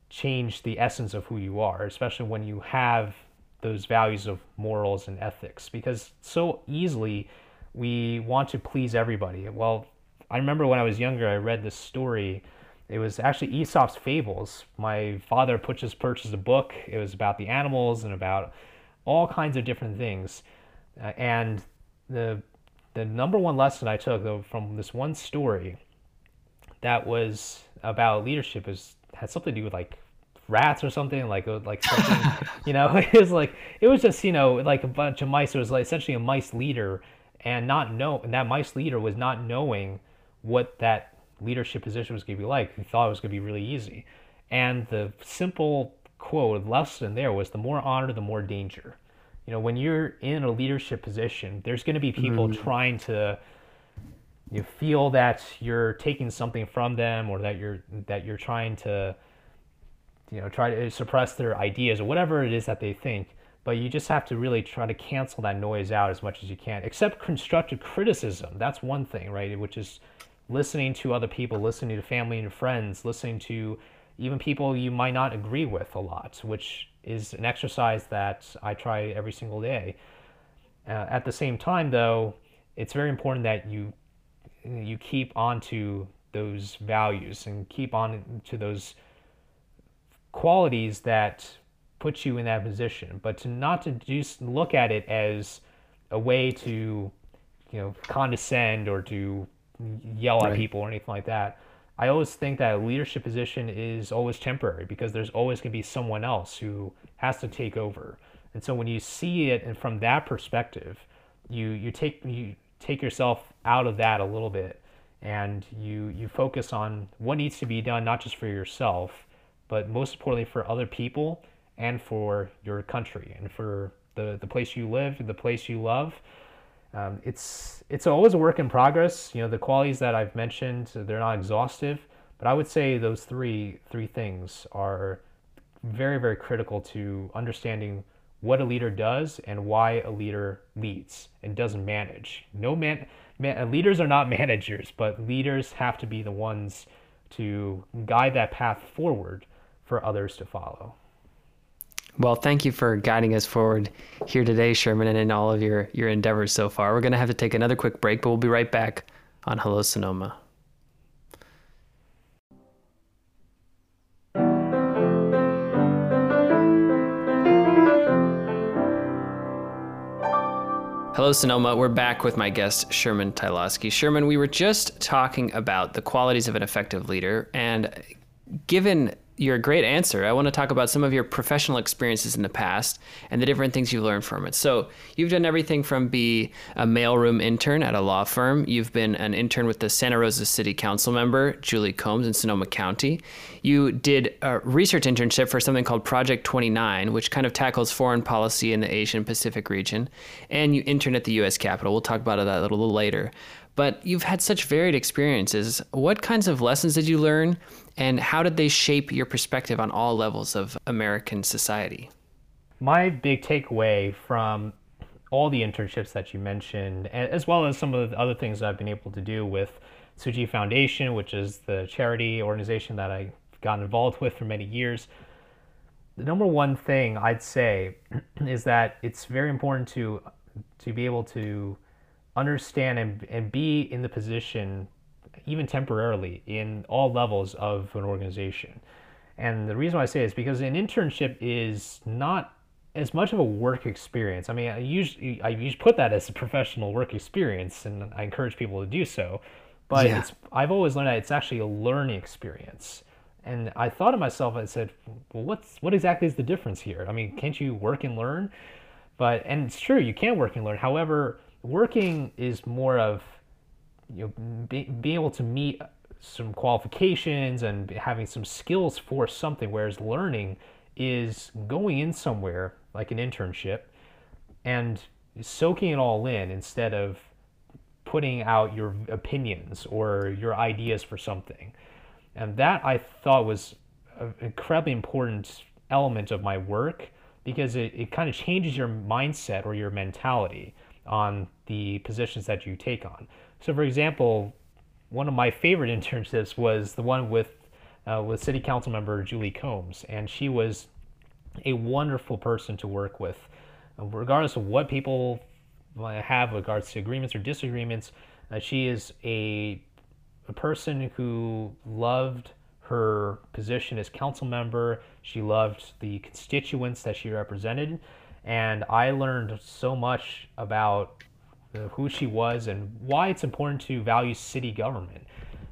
change the essence of who you are, especially when you have those values of morals and ethics, because so easily we want to please everybody. Well, I remember when I was younger, I read this story it was actually Aesop's Fables. My father purchased purchased a book. It was about the animals and about all kinds of different things. Uh, and the the number one lesson I took though from this one story that was about leadership is had something to do with like rats or something like uh, like something you know it was like it was just you know like a bunch of mice it was like essentially a mice leader and not know and that mice leader was not knowing what that leadership position was going to be like. He thought it was going to be really easy. And the simple quote, lesson there was the more honor, the more danger. You know, when you're in a leadership position, there's going to be people mm-hmm. trying to you feel that you're taking something from them or that you're that you're trying to you know try to suppress their ideas or whatever it is that they think but you just have to really try to cancel that noise out as much as you can except constructive criticism that's one thing right which is listening to other people, listening to family and friends, listening to even people you might not agree with a lot, which is an exercise that I try every single day. Uh, at the same time, though, it's very important that you you keep on to those values and keep on to those qualities that put you in that position, but to not to just look at it as a way to, you know, condescend or to yell at Right. people or anything like that. I always think that a leadership position is always temporary because there's always going to be someone else who has to take over. And so when you see it and from that perspective, you you take you take yourself out of that a little bit and you you focus on what needs to be done not just for yourself, but most importantly for other people and for your country and for the, the place you live, the place you love. Um, it's it's always a work in progress. You know, the qualities that I've mentioned, they're not exhaustive, but I would say those three three things are very very critical to understanding what a leader does and why a leader leads and doesn't manage. No man, man leaders are not managers, but leaders have to be the ones to guide that path forward for others to follow. Well, thank you for guiding us forward here today, Sherman, and in all of your, your endeavors so far. We're going to have to take another quick break, but we'll be right back on Hello Sonoma. Hello, Sonoma. We're back with my guest, Sherman Tylosky. Sherman, we were just talking about the qualities of an effective leader, and given your great answer, I want to talk about some of your professional experiences in the past and the different things you've learned from it. So, you've done everything from be a mailroom intern at a law firm, you've been an intern with the Santa Rosa City Council member, Julie Combs, in Sonoma County. You did a research internship for something called Project 2049, which kind of tackles foreign policy in the Asian Pacific region. And you interned at the U.S. Capitol. We'll talk about that a little later. But you've had such varied experiences. What kinds of lessons did you learn, and how did they shape your perspective on all levels of American society? My big takeaway from all the internships that you mentioned, as well as some of the other things that I've been able to do with Suji Foundation, which is the charity organization that I got involved with for many years. The number one thing I'd say is that it's very important to to be able to understand and, and be in the position, even temporarily, in all levels of an organization. And the reason why I say it is because an internship is not as much of a work experience. I mean, I usually I usually put that as a professional work experience, and I encourage people to do so. But Yeah. it's I've always learned that it's actually a learning experience. And I thought to myself, I said, well, what's what exactly is the difference here? I mean, can't you work and learn? But and it's true, you can work and learn. However, working is more of you know be, being able to meet some qualifications and having some skills for something whereas learning is going in somewhere like an internship and soaking it all in instead of putting out your opinions or your ideas for something. And that i thought was an incredibly important element of my work because it, it kind of changes your mindset or your mentality on the positions that you take on. So, for example, one of my favorite internships was the one with uh, with City Council member Julie Combs, and she was a wonderful person to work with, regardless of what people have regards to agreements or disagreements. Uh, she is a a person who loved her position as council member. She loved the constituents that she represented, and I learned so much about who she was and why it's important to value city government.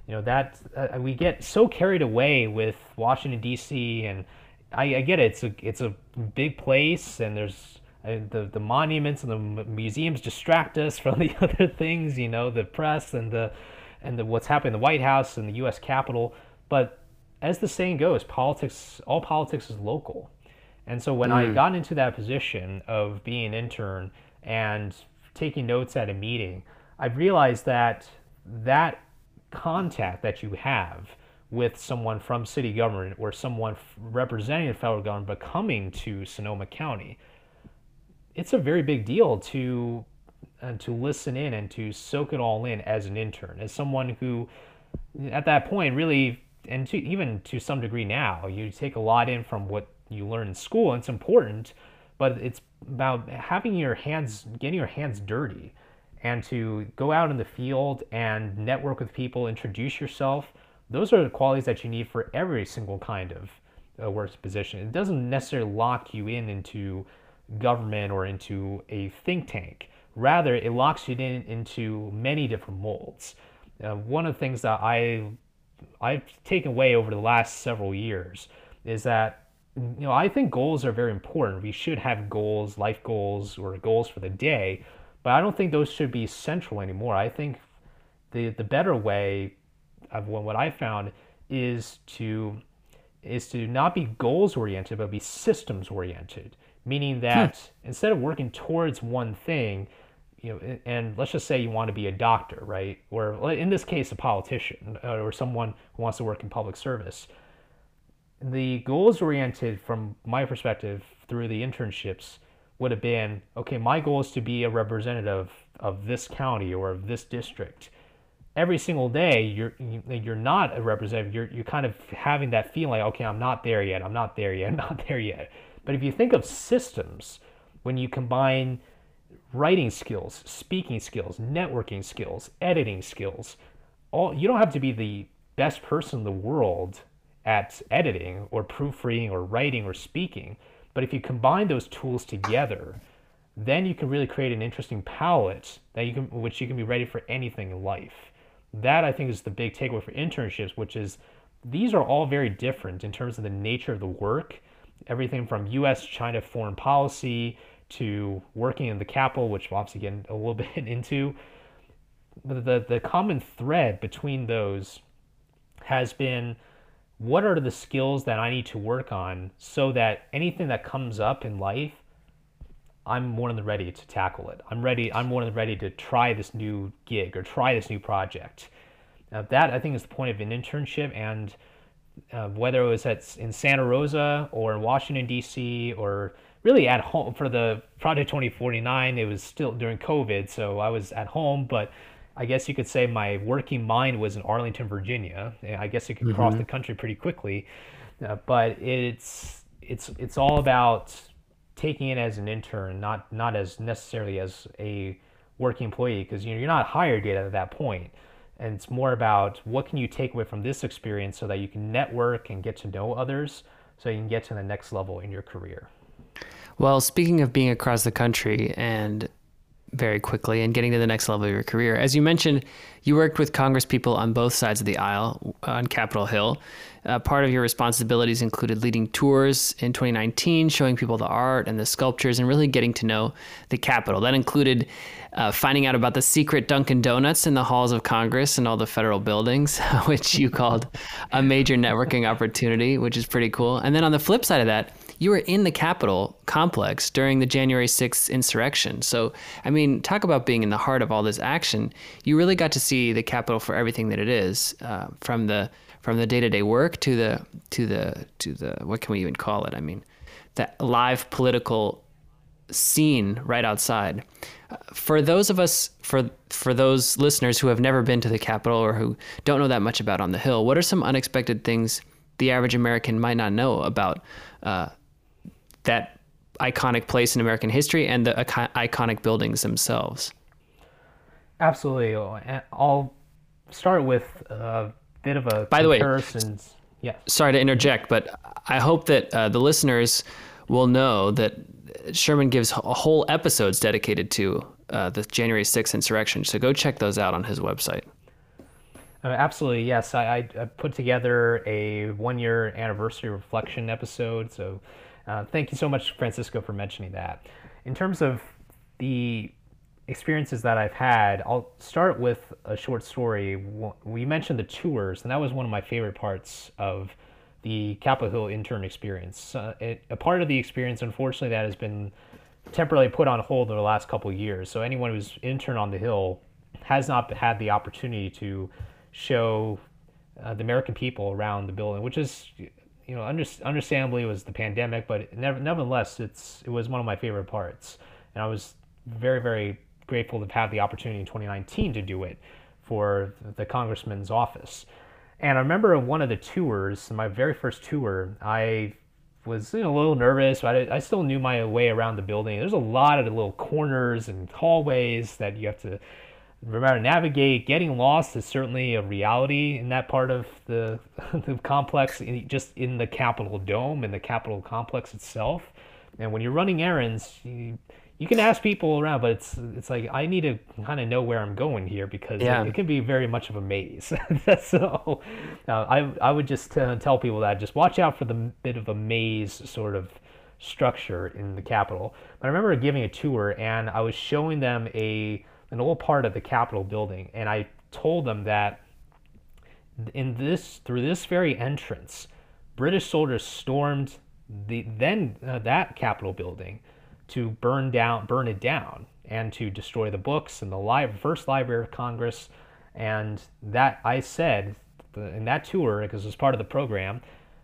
You know that uh, we get so carried away with Washington D.C. and I, I get it. It's a it's a big place and there's uh, the the monuments and the museums distract us from the other things. You know the press and the and the, what's happening in the White House and the U.S. Capitol. But as the saying goes, politics all politics is local. And so when I got into that position of being an intern and taking notes at a meeting, I realized that that contact that you have with someone from city government or someone representing the federal government but coming to Sonoma County, it's a very big deal to uh, to listen in and to soak it all in as an intern, as someone who, at that point, really, and to, even to some degree now, you take a lot in from what you learn in school. It's important, but it's about having your hands, getting your hands dirty, and to go out in the field and network with people, introduce yourself. Those are the qualities that you need for every single kind of a work position. It doesn't necessarily lock you in into government or into a think tank. Rather, it locks you in into many different molds. Uh, one of the things that I I've taken away over the last several years is that you know I think goals are very important. We should have goals, life goals, or goals for the day, but I don't think those should be central anymore. I think the the better way of what I found is to is to not be goals oriented but be systems oriented meaning that hmm. instead of working towards one thing you know and let's just say you want to be a doctor right or in this case a politician uh, or someone who wants to work in public service the goals oriented from my perspective through the internships would have been okay my goal is to be a representative of this county or of this district. Every single day you're you're not a representative. You're you're kind of having that feeling like okay I'm not there yet. I'm not there yet. I'm not there yet. But if you think of systems when you combine writing skills speaking skills networking skills editing skills all you don't have to be the best person in the world at editing or proofreading or writing or speaking but if you combine those tools together then you can really create an interesting palette that you can which you can be ready for anything in life that I think is the big takeaway for internships, which is these are all very different in terms of the nature of the work. Everything from US China foreign policy to working in the Capitol, which we'll obviously get a little bit into. The, the common thread between those has been what are the skills that I need to work on so that anything that comes up in life I'm more than ready to tackle it. I'm ready. I'm more than ready to try this new gig or try this new project. Uh, that I think is the point of an internship, and uh, whether it was at in Santa Rosa or in Washington D.C. or really at home for the Project 2049, it was still during COVID, so I was at home, but I guess you could say my working mind was in Arlington, Virginia. I guess it could mm-hmm. cross the country pretty quickly, uh, but it's it's it's all about taking it as an intern, not not as necessarily as a working employee, because you know you're not hired yet at that point. And it's more about what can you take away from this experience so that you can network and get to know others, so you can get to the next level in your career. Well, speaking of being across the country and very quickly and getting to the next level of your career. As you mentioned, you worked with Congress people on both sides of the aisle on Capitol Hill. Uh, part of your responsibilities included leading tours in 2019, showing people the art and the sculptures, and really getting to know the Capitol. That included uh, finding out about the secret Dunkin' Donuts in the halls of Congress and all the federal buildings, which you called a major networking opportunity, which is pretty cool. And then on the flip side of that, you were in the Capitol complex during the January 6th insurrection. So, I mean, talk about being in the heart of all this action. You really got to see the Capitol for everything that it is, uh, from the from the day-to-day work to the to the to the what can we even call it? I mean, that live political scene right outside. For those of us, for for those listeners who have never been to the Capitol or who don't know that much about on the Hill, what are some unexpected things the average American might not know about uh, that iconic place in American history and the iconic buildings themselves. Absolutely. I'll start with a bit of a By the way, yeah. Sorry to interject, but I hope that uh, the listeners will know that Sherman gives whole episodes dedicated to uh, the January 6th insurrection. So go check those out on his website. Uh, absolutely, yes. I, I, put together a one year anniversary reflection episode. So uh, thank you so much, Francisco, for mentioning that. In terms of the experiences that I've had, I'll start with a short story. We mentioned the tours, and that was one of my favorite parts of the Capitol Hill intern experience. Uh, it, a part of the experience, unfortunately, that has been temporarily put on hold over the last couple years. So anyone who's intern on the Hill has not had the opportunity to show uh, the American people around the building, which is you know, under, understandably it was the pandemic, but never, nevertheless, it's it was one of my favorite parts, and I was very very grateful to have the opportunity in 2019 to do it for the congressman's office. And I remember one of the tours, my very first tour, I was you know, a little nervous, but I, I, still knew my way around the building. There's a lot of little corners and hallways that you have to remember navigate getting lost is certainly a reality in that part of the, the complex just in the capitol dome and the capitol complex itself. And when you're running errands you, you can ask people around but it's it's like i need to kind of know where i'm going here because yeah. it, it, can be very much of a maze. So uh, i i would just uh, tell people that just watch out for the bit of a maze sort of structure in the capitol. But i remember giving a tour and i was showing them a an old part of the Capitol building, and I told them that in this through this very entrance, British soldiers stormed the then uh, that Capitol building to burn down burn it down and to destroy the books and the li- first Library of Congress, and that I said in that tour because it was part of the program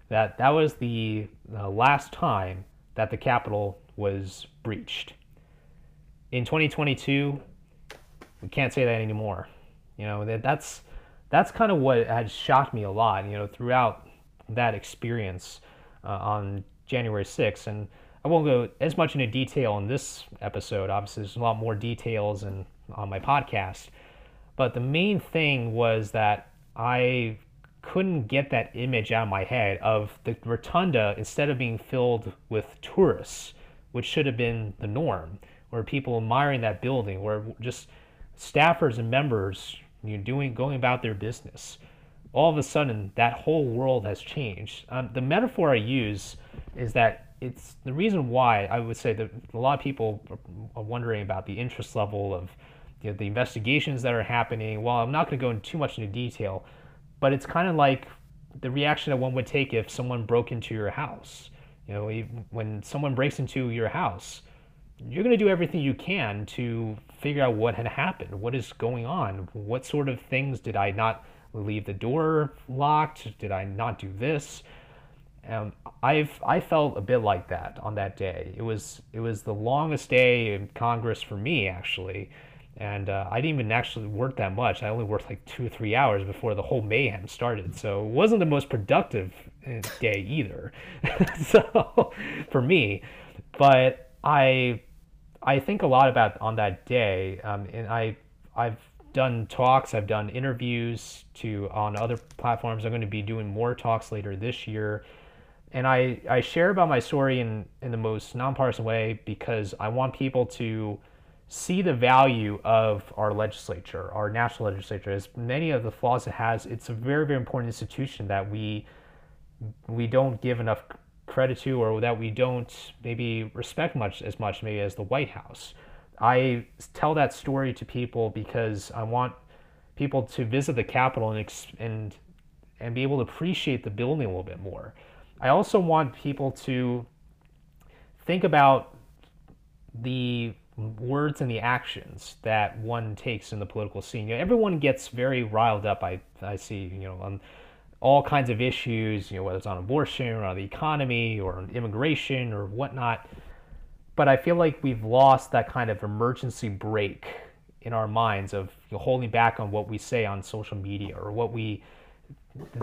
that that was the uh, last time that the Capitol was breached. In 2022, we can't say that anymore. You know, that that's that's kind of what had shocked me a lot. You know, throughout that experience uh, on January 6th, and I won't go as much into detail in this episode. Obviously, there's a lot more details and on my podcast. But the main thing was that I couldn't get that image out of my head of the rotunda instead of being filled with tourists, which should have been the norm, or people admiring that building, or just staffers and members you know, doing going about their business. All of a sudden, that whole world has changed. Um, the metaphor I use is that it's the reason why I would say that a lot of people are wondering about the interest level of you know, the investigations that are happening. Well, I'm not going to go into too much into detail, but it's kind of like the reaction that one would take if someone broke into your house. You know, when someone breaks into your house, you're going to do everything you can to figure out what had happened, what is going on, what sort of things did I not leave the door locked, did I not do this? Um, I've I felt a bit like that on that day. It was it was the longest day in Congress for me actually, and uh, I didn't even actually work that much. I only worked like two or three hours before the whole mayhem started. So it wasn't the most productive uh, day either. so for me, but I I think a lot about on that day, um, and I I've done talks, I've done interviews to on other platforms. I'm going to be doing more talks later this year, and I I share about my story in in the most nonpartisan way because I want people to see the value of our legislature, our national legislature. As many of the flaws it has, it's a very very important institution that we we don't give enough credit to or that we don't maybe respect much as much maybe as the White House. I tell that story to people because I want people to visit the Capitol and and and be able to appreciate the building a little bit more. I also want people to think about the words and the actions that one takes in the political scene. You know, everyone gets very riled up. I I see you know on all kinds of issues, you know, whether it's on abortion or on the economy or on immigration or whatnot. But I feel like we've lost that kind of emergency brake in our minds of you know, holding back on what we say on social media or what we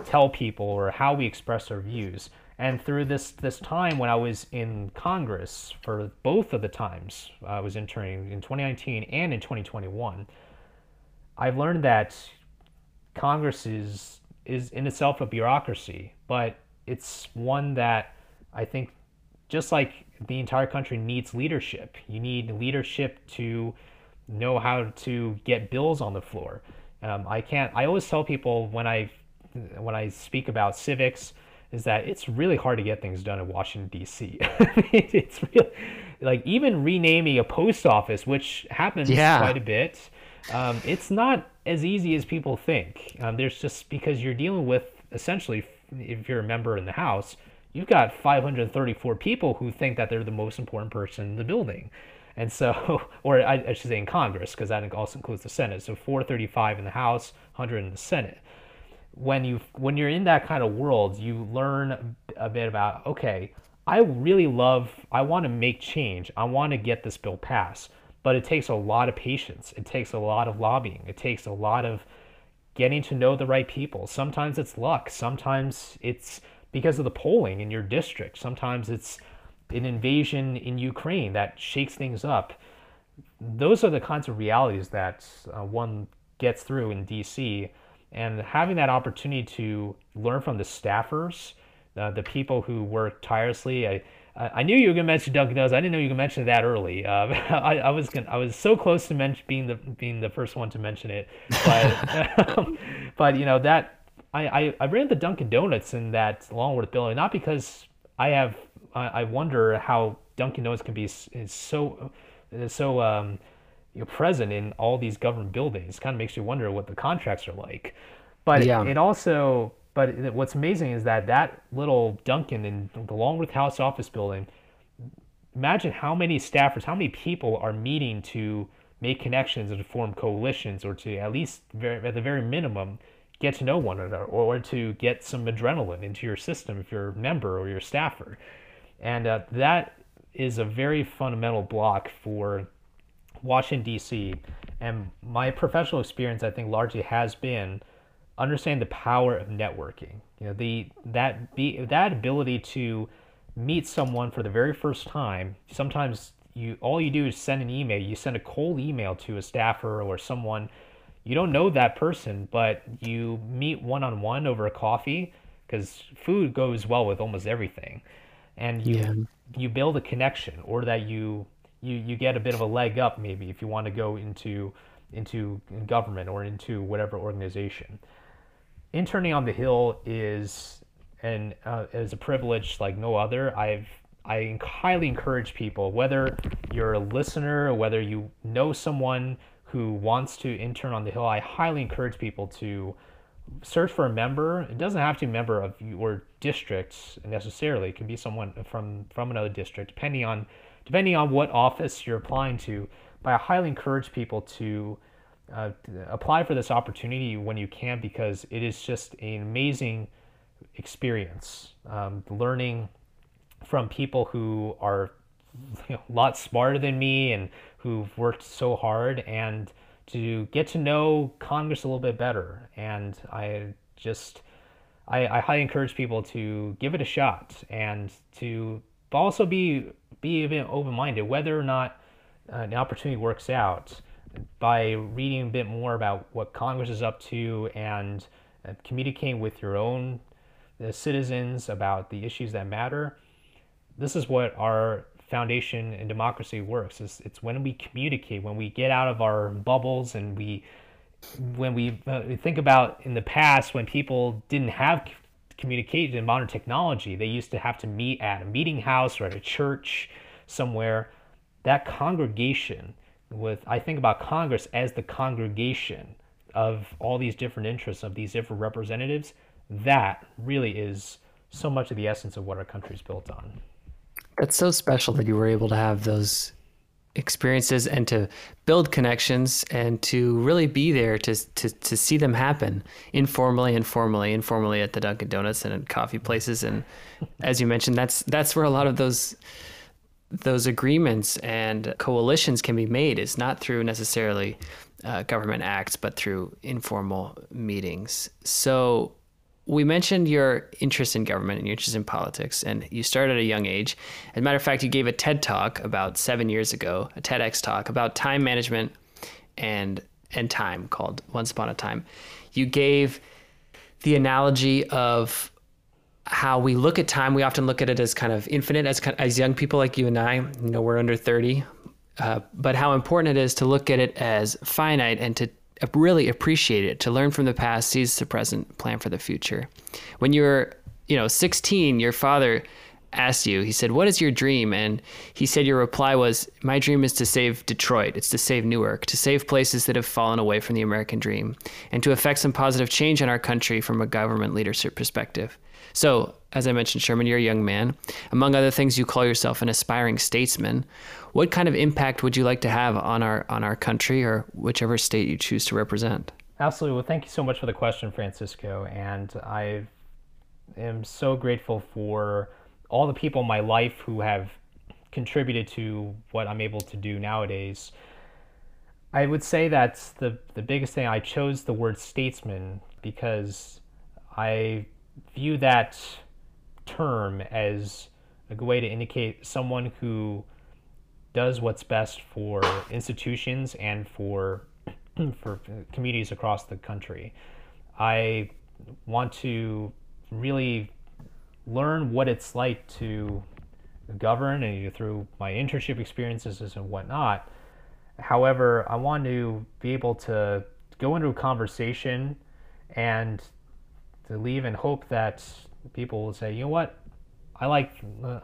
tell people or how we express our views. And through this this time when I was in Congress for both of the times I was interning in 2019 and in 2021, I've learned that Congress is is in itself a bureaucracy, but it's one that I think just like the entire country needs leadership. You need leadership to know how to get bills on the floor. Um, I can't. I always tell people when I when I speak about civics is that it's really hard to get things done in Washington D.C. it's really like even renaming a post office, which happens yeah. quite a bit. Um, it's not as easy as people think. Um, there's just because you're dealing with essentially, if you're a member in the House, you've got 534 people who think that they're the most important person in the building. And so, or I, I should say in Congress, because that also includes the Senate. So 435 in the House, 100 in the Senate. When you when you're in that kind of world, you learn a bit about okay, I really love, I want to make change. I want to get this bill passed but it takes a lot of patience. It takes a lot of lobbying. It takes a lot of getting to know the right people. Sometimes it's luck. Sometimes it's because of the polling in your district. Sometimes it's an invasion in Ukraine that shakes things up. those are the kinds of realities that uh, one gets through in DC. And having that opportunity to learn from the staffers, uh, the people who work tirelessly. I, I knew you were going to mention Dunkin' Donuts. I didn't know you were going to mention that early. Uh, I, I, was gonna, I was so close to mention, being the being the first one to mention it, but but you know that I, I, I ran the Dunkin' Donuts in that Longworth building not because I have I, I wonder how Dunkin' Donuts can be is so is so um, you know, present in all these government buildings. Kind of makes you wonder what the contracts are like. But yeah. it, it also, but what's amazing is that that little Dunkin' in the Longworth House office building. Imagine how many staffers, how many people are meeting to make connections and to form coalitions, or to at least, very, at the very minimum, get to know one another, or to get some adrenaline into your system if you're a member or you're a staffer. And uh, that is a very fundamental block for Washington, D.C. And my professional experience, I think, largely has been understand the power of networking. You know, the that be that ability to meet someone for the very first time. Sometimes you all you do is send an email. You send a cold email to a staffer or someone you don't know that person, but you meet one on one over a coffee because food goes well with almost everything and you yeah. you build a connection or that you you you get a bit of a leg up maybe if you want to go into into government or into whatever organization interning on the hill is and uh, is a privilege like no other i've i highly encourage people whether you're a listener or whether you know someone who wants to intern on the hill i highly encourage people to search for a member. It doesn't have to be a member of your district necessarily. It can be someone from from another district, depending on depending on what office you're applying to. But I highly encourage people to uh, apply for this opportunity when you can because it is just an amazing experience. Um, learning from people who are you know, a lot smarter than me and who've worked so hard and to get to know Congress a little bit better. And I just, I, I highly encourage people to give it a shot and to also be be a bit open-minded, whether or not uh, an opportunity works out by reading a bit more about what Congress is up to and uh, communicating with your own uh, citizens about the issues that matter. This is what our foundation in democracy works. It's, it's when we communicate, when we get out of our bubbles and we, when we uh, think about in the past when people didn't have communication in modern technology, they used to have to meet at a meeting house or at a church somewhere. That congregation with, I think about Congress as the congregation of all these different interests of these different representatives. That really is so much of the essence of what our country is built on. That's so special that you were able to have those experiences and to build connections and to really be there to to to see them happen informally and formally informally at the Dunkin Donuts and at coffee places and as you mentioned that's that's where a lot of those those agreements and coalitions can be made is not through necessarily uh, government acts but through informal meetings so we mentioned your interest in government and your interest in politics, and you started at a young age. As a matter of fact, you gave a TED talk about seven years ago, a TEDx talk about time management and and time called Once Upon a Time. You gave the analogy of how we look at time. We often look at it as kind of infinite, as as young people like you and I. You know, we're under thirty, uh, but how important it is to look at it as finite and to really appreciate it, to learn from the past, seize the present, plan for the future. When you're, you know, 16, your father asked you, he said, What is your dream? And he said, Your reply was, My dream is to save Detroit. It's to save Newark, to save places that have fallen away from the American dream, and to effect some positive change in our country from a government leadership perspective. So, as I mentioned, Sherman, you're a young man. Among other things, you call yourself an aspiring statesman. What kind of impact would you like to have on our on our country or whichever state you choose to represent? Absolutely. Well, thank you so much for the question, Francisco. And I am so grateful for all the people in my life who have contributed to what I'm able to do nowadays. I would say that's the the biggest thing. I chose the word statesman because I view that term as a good way to indicate someone who does what's best for institutions and for for communities across the country. I want to really learn what it's like to govern and through my internship experiences and whatnot. However, I want to be able to go into a conversation and to leave and hope that people will say, you know what, I like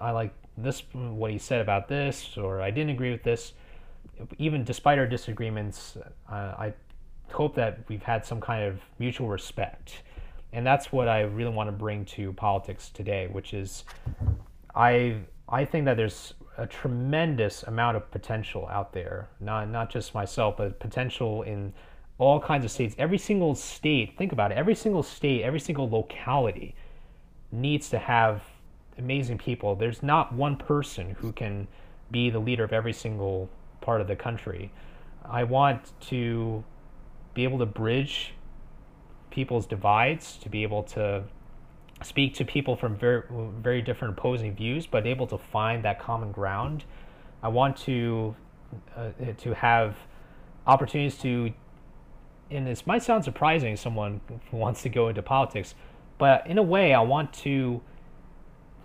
I like this what he said about this, or I didn't agree with this. Even despite our disagreements, uh, I hope that we've had some kind of mutual respect, and that's what I really want to bring to politics today, which is I I think that there's a tremendous amount of potential out there, not not just myself, but potential in all kinds of states. Every single state, think about it, every single state, every single locality needs to have amazing people. There's not one person who can be the leader of every single part of the country. I want to be able to bridge people's divides, to be able to speak to people from very very different opposing views, but able to find that common ground. I want to uh, to have opportunities to, and this might sound surprising, someone who wants to go into politics, but in a way, I want to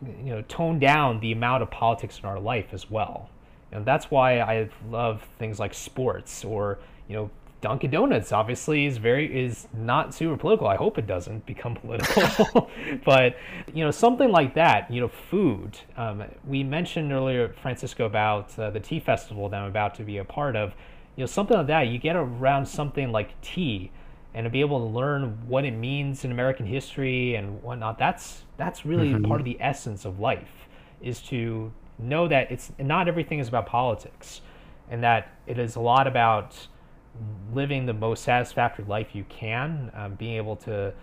you know tone down the amount of politics in our life as well and that's why i love things like sports or you know dunkin donuts obviously is very is not super political. I hope it doesn't become political. But you know something like that you know food um, we mentioned earlier francisco about uh, the tea festival that i'm about to be a part of. You know something like that you get around something like tea and to be able to learn what it means in American history and whatnot, that's that's really mm-hmm. part of the essence of life, is to know that it's not everything is about politics, and that it is a lot about living the most satisfactory life you can, um, being able to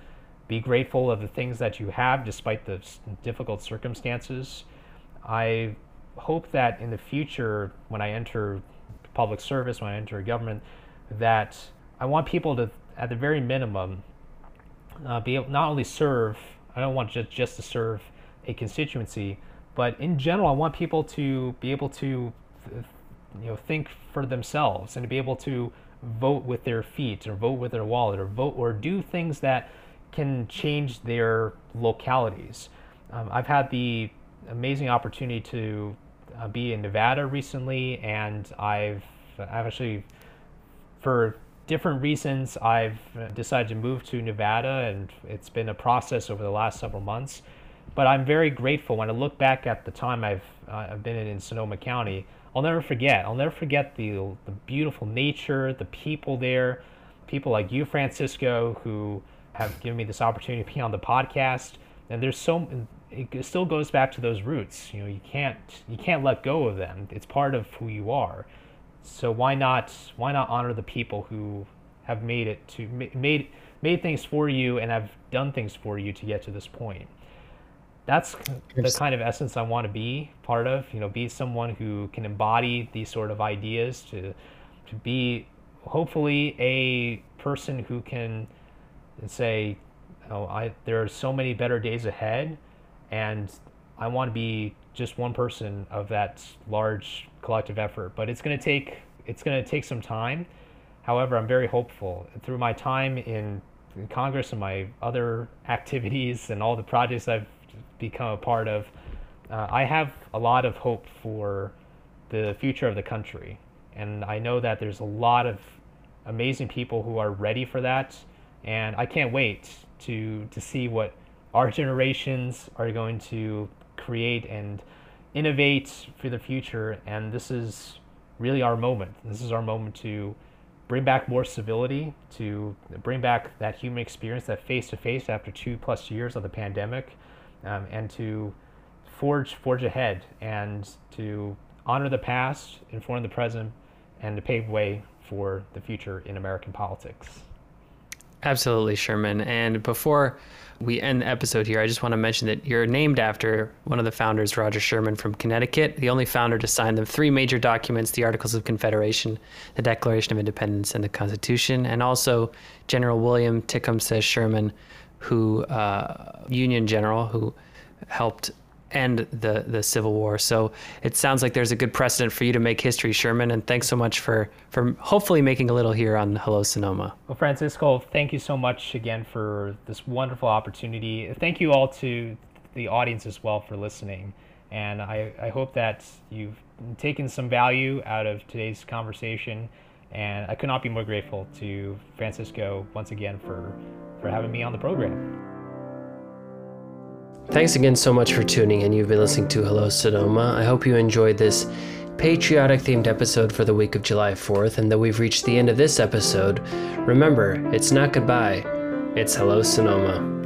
be grateful of the things that you have despite the difficult circumstances. I hope that in the future, when I enter public service, when I enter government, that I want people to at the very minimum, uh, be able not only serve. I don't want just just to serve a constituency, but in general, I want people to be able to, you know, think for themselves and to be able to vote with their feet or vote with their wallet or vote or do things that can change their localities. Um, I've had the amazing opportunity to uh, be in Nevada recently, and I've I've actually for different reasons, I've decided to move to Nevada, and it's been a process over the last several months. But I'm very grateful when I look back at the time I've uh, I've been in Sonoma County. I'll never forget. I'll never forget the the beautiful nature, the people there, people like you, Francisco, who have given me this opportunity to be on the podcast. And there's so it still goes back to those roots. You know, you can't you can't let go of them. It's part of who you are. So why not why not honor the people who have made it to made made things for you and have done things for you to get to this point. That's the kind of essence I want to be part of. You know, be someone who can embody these sort of ideas to to be hopefully a person who can say, oh, I there are so many better days ahead, and I want to be just one person of that large collective effort. But it's going to take it's going to take some time. However, I'm very hopeful through my time in, in Congress and my other activities and all the projects I've become a part of. Uh, I have a lot of hope for the future of the country, and I know that there's a lot of amazing people who are ready for that, and I can't wait to to see what our generations are going to create and innovate for the future. And this is really our moment. This is our moment to bring back more civility, to bring back that human experience, that face to face after two plus years of the pandemic, um, and to forge forge ahead and to honor the past, inform the present, and to pave way for the future in American politics. Absolutely, Sherman. And before we end the episode here, I just want to mention that you're named after one of the founders, Roger Sherman from Connecticut, the only founder to sign the three major documents the Articles of Confederation, the Declaration of Independence, and the Constitution, and also General William Tecumseh Sherman, who, uh, Union General, who helped end the the Civil War. So it sounds like there's a good precedent for you to make history, Sherman. And thanks so much for for hopefully making a little here on Hello Sonoma. Well, Francisco, thank you so much again for this wonderful opportunity. Thank you all to the audience as well for listening. And I, I hope that you've taken some value out of today's conversation. And I could not be more grateful to Francisco once again for, for having me on the program. Thanks again so much for tuning in. You've been listening to Hello Sonoma. I hope you enjoyed this patriotic themed episode for the week of July 4th, and that we've reached the end of this episode. Remember, it's not goodbye, it's Hello Sonoma.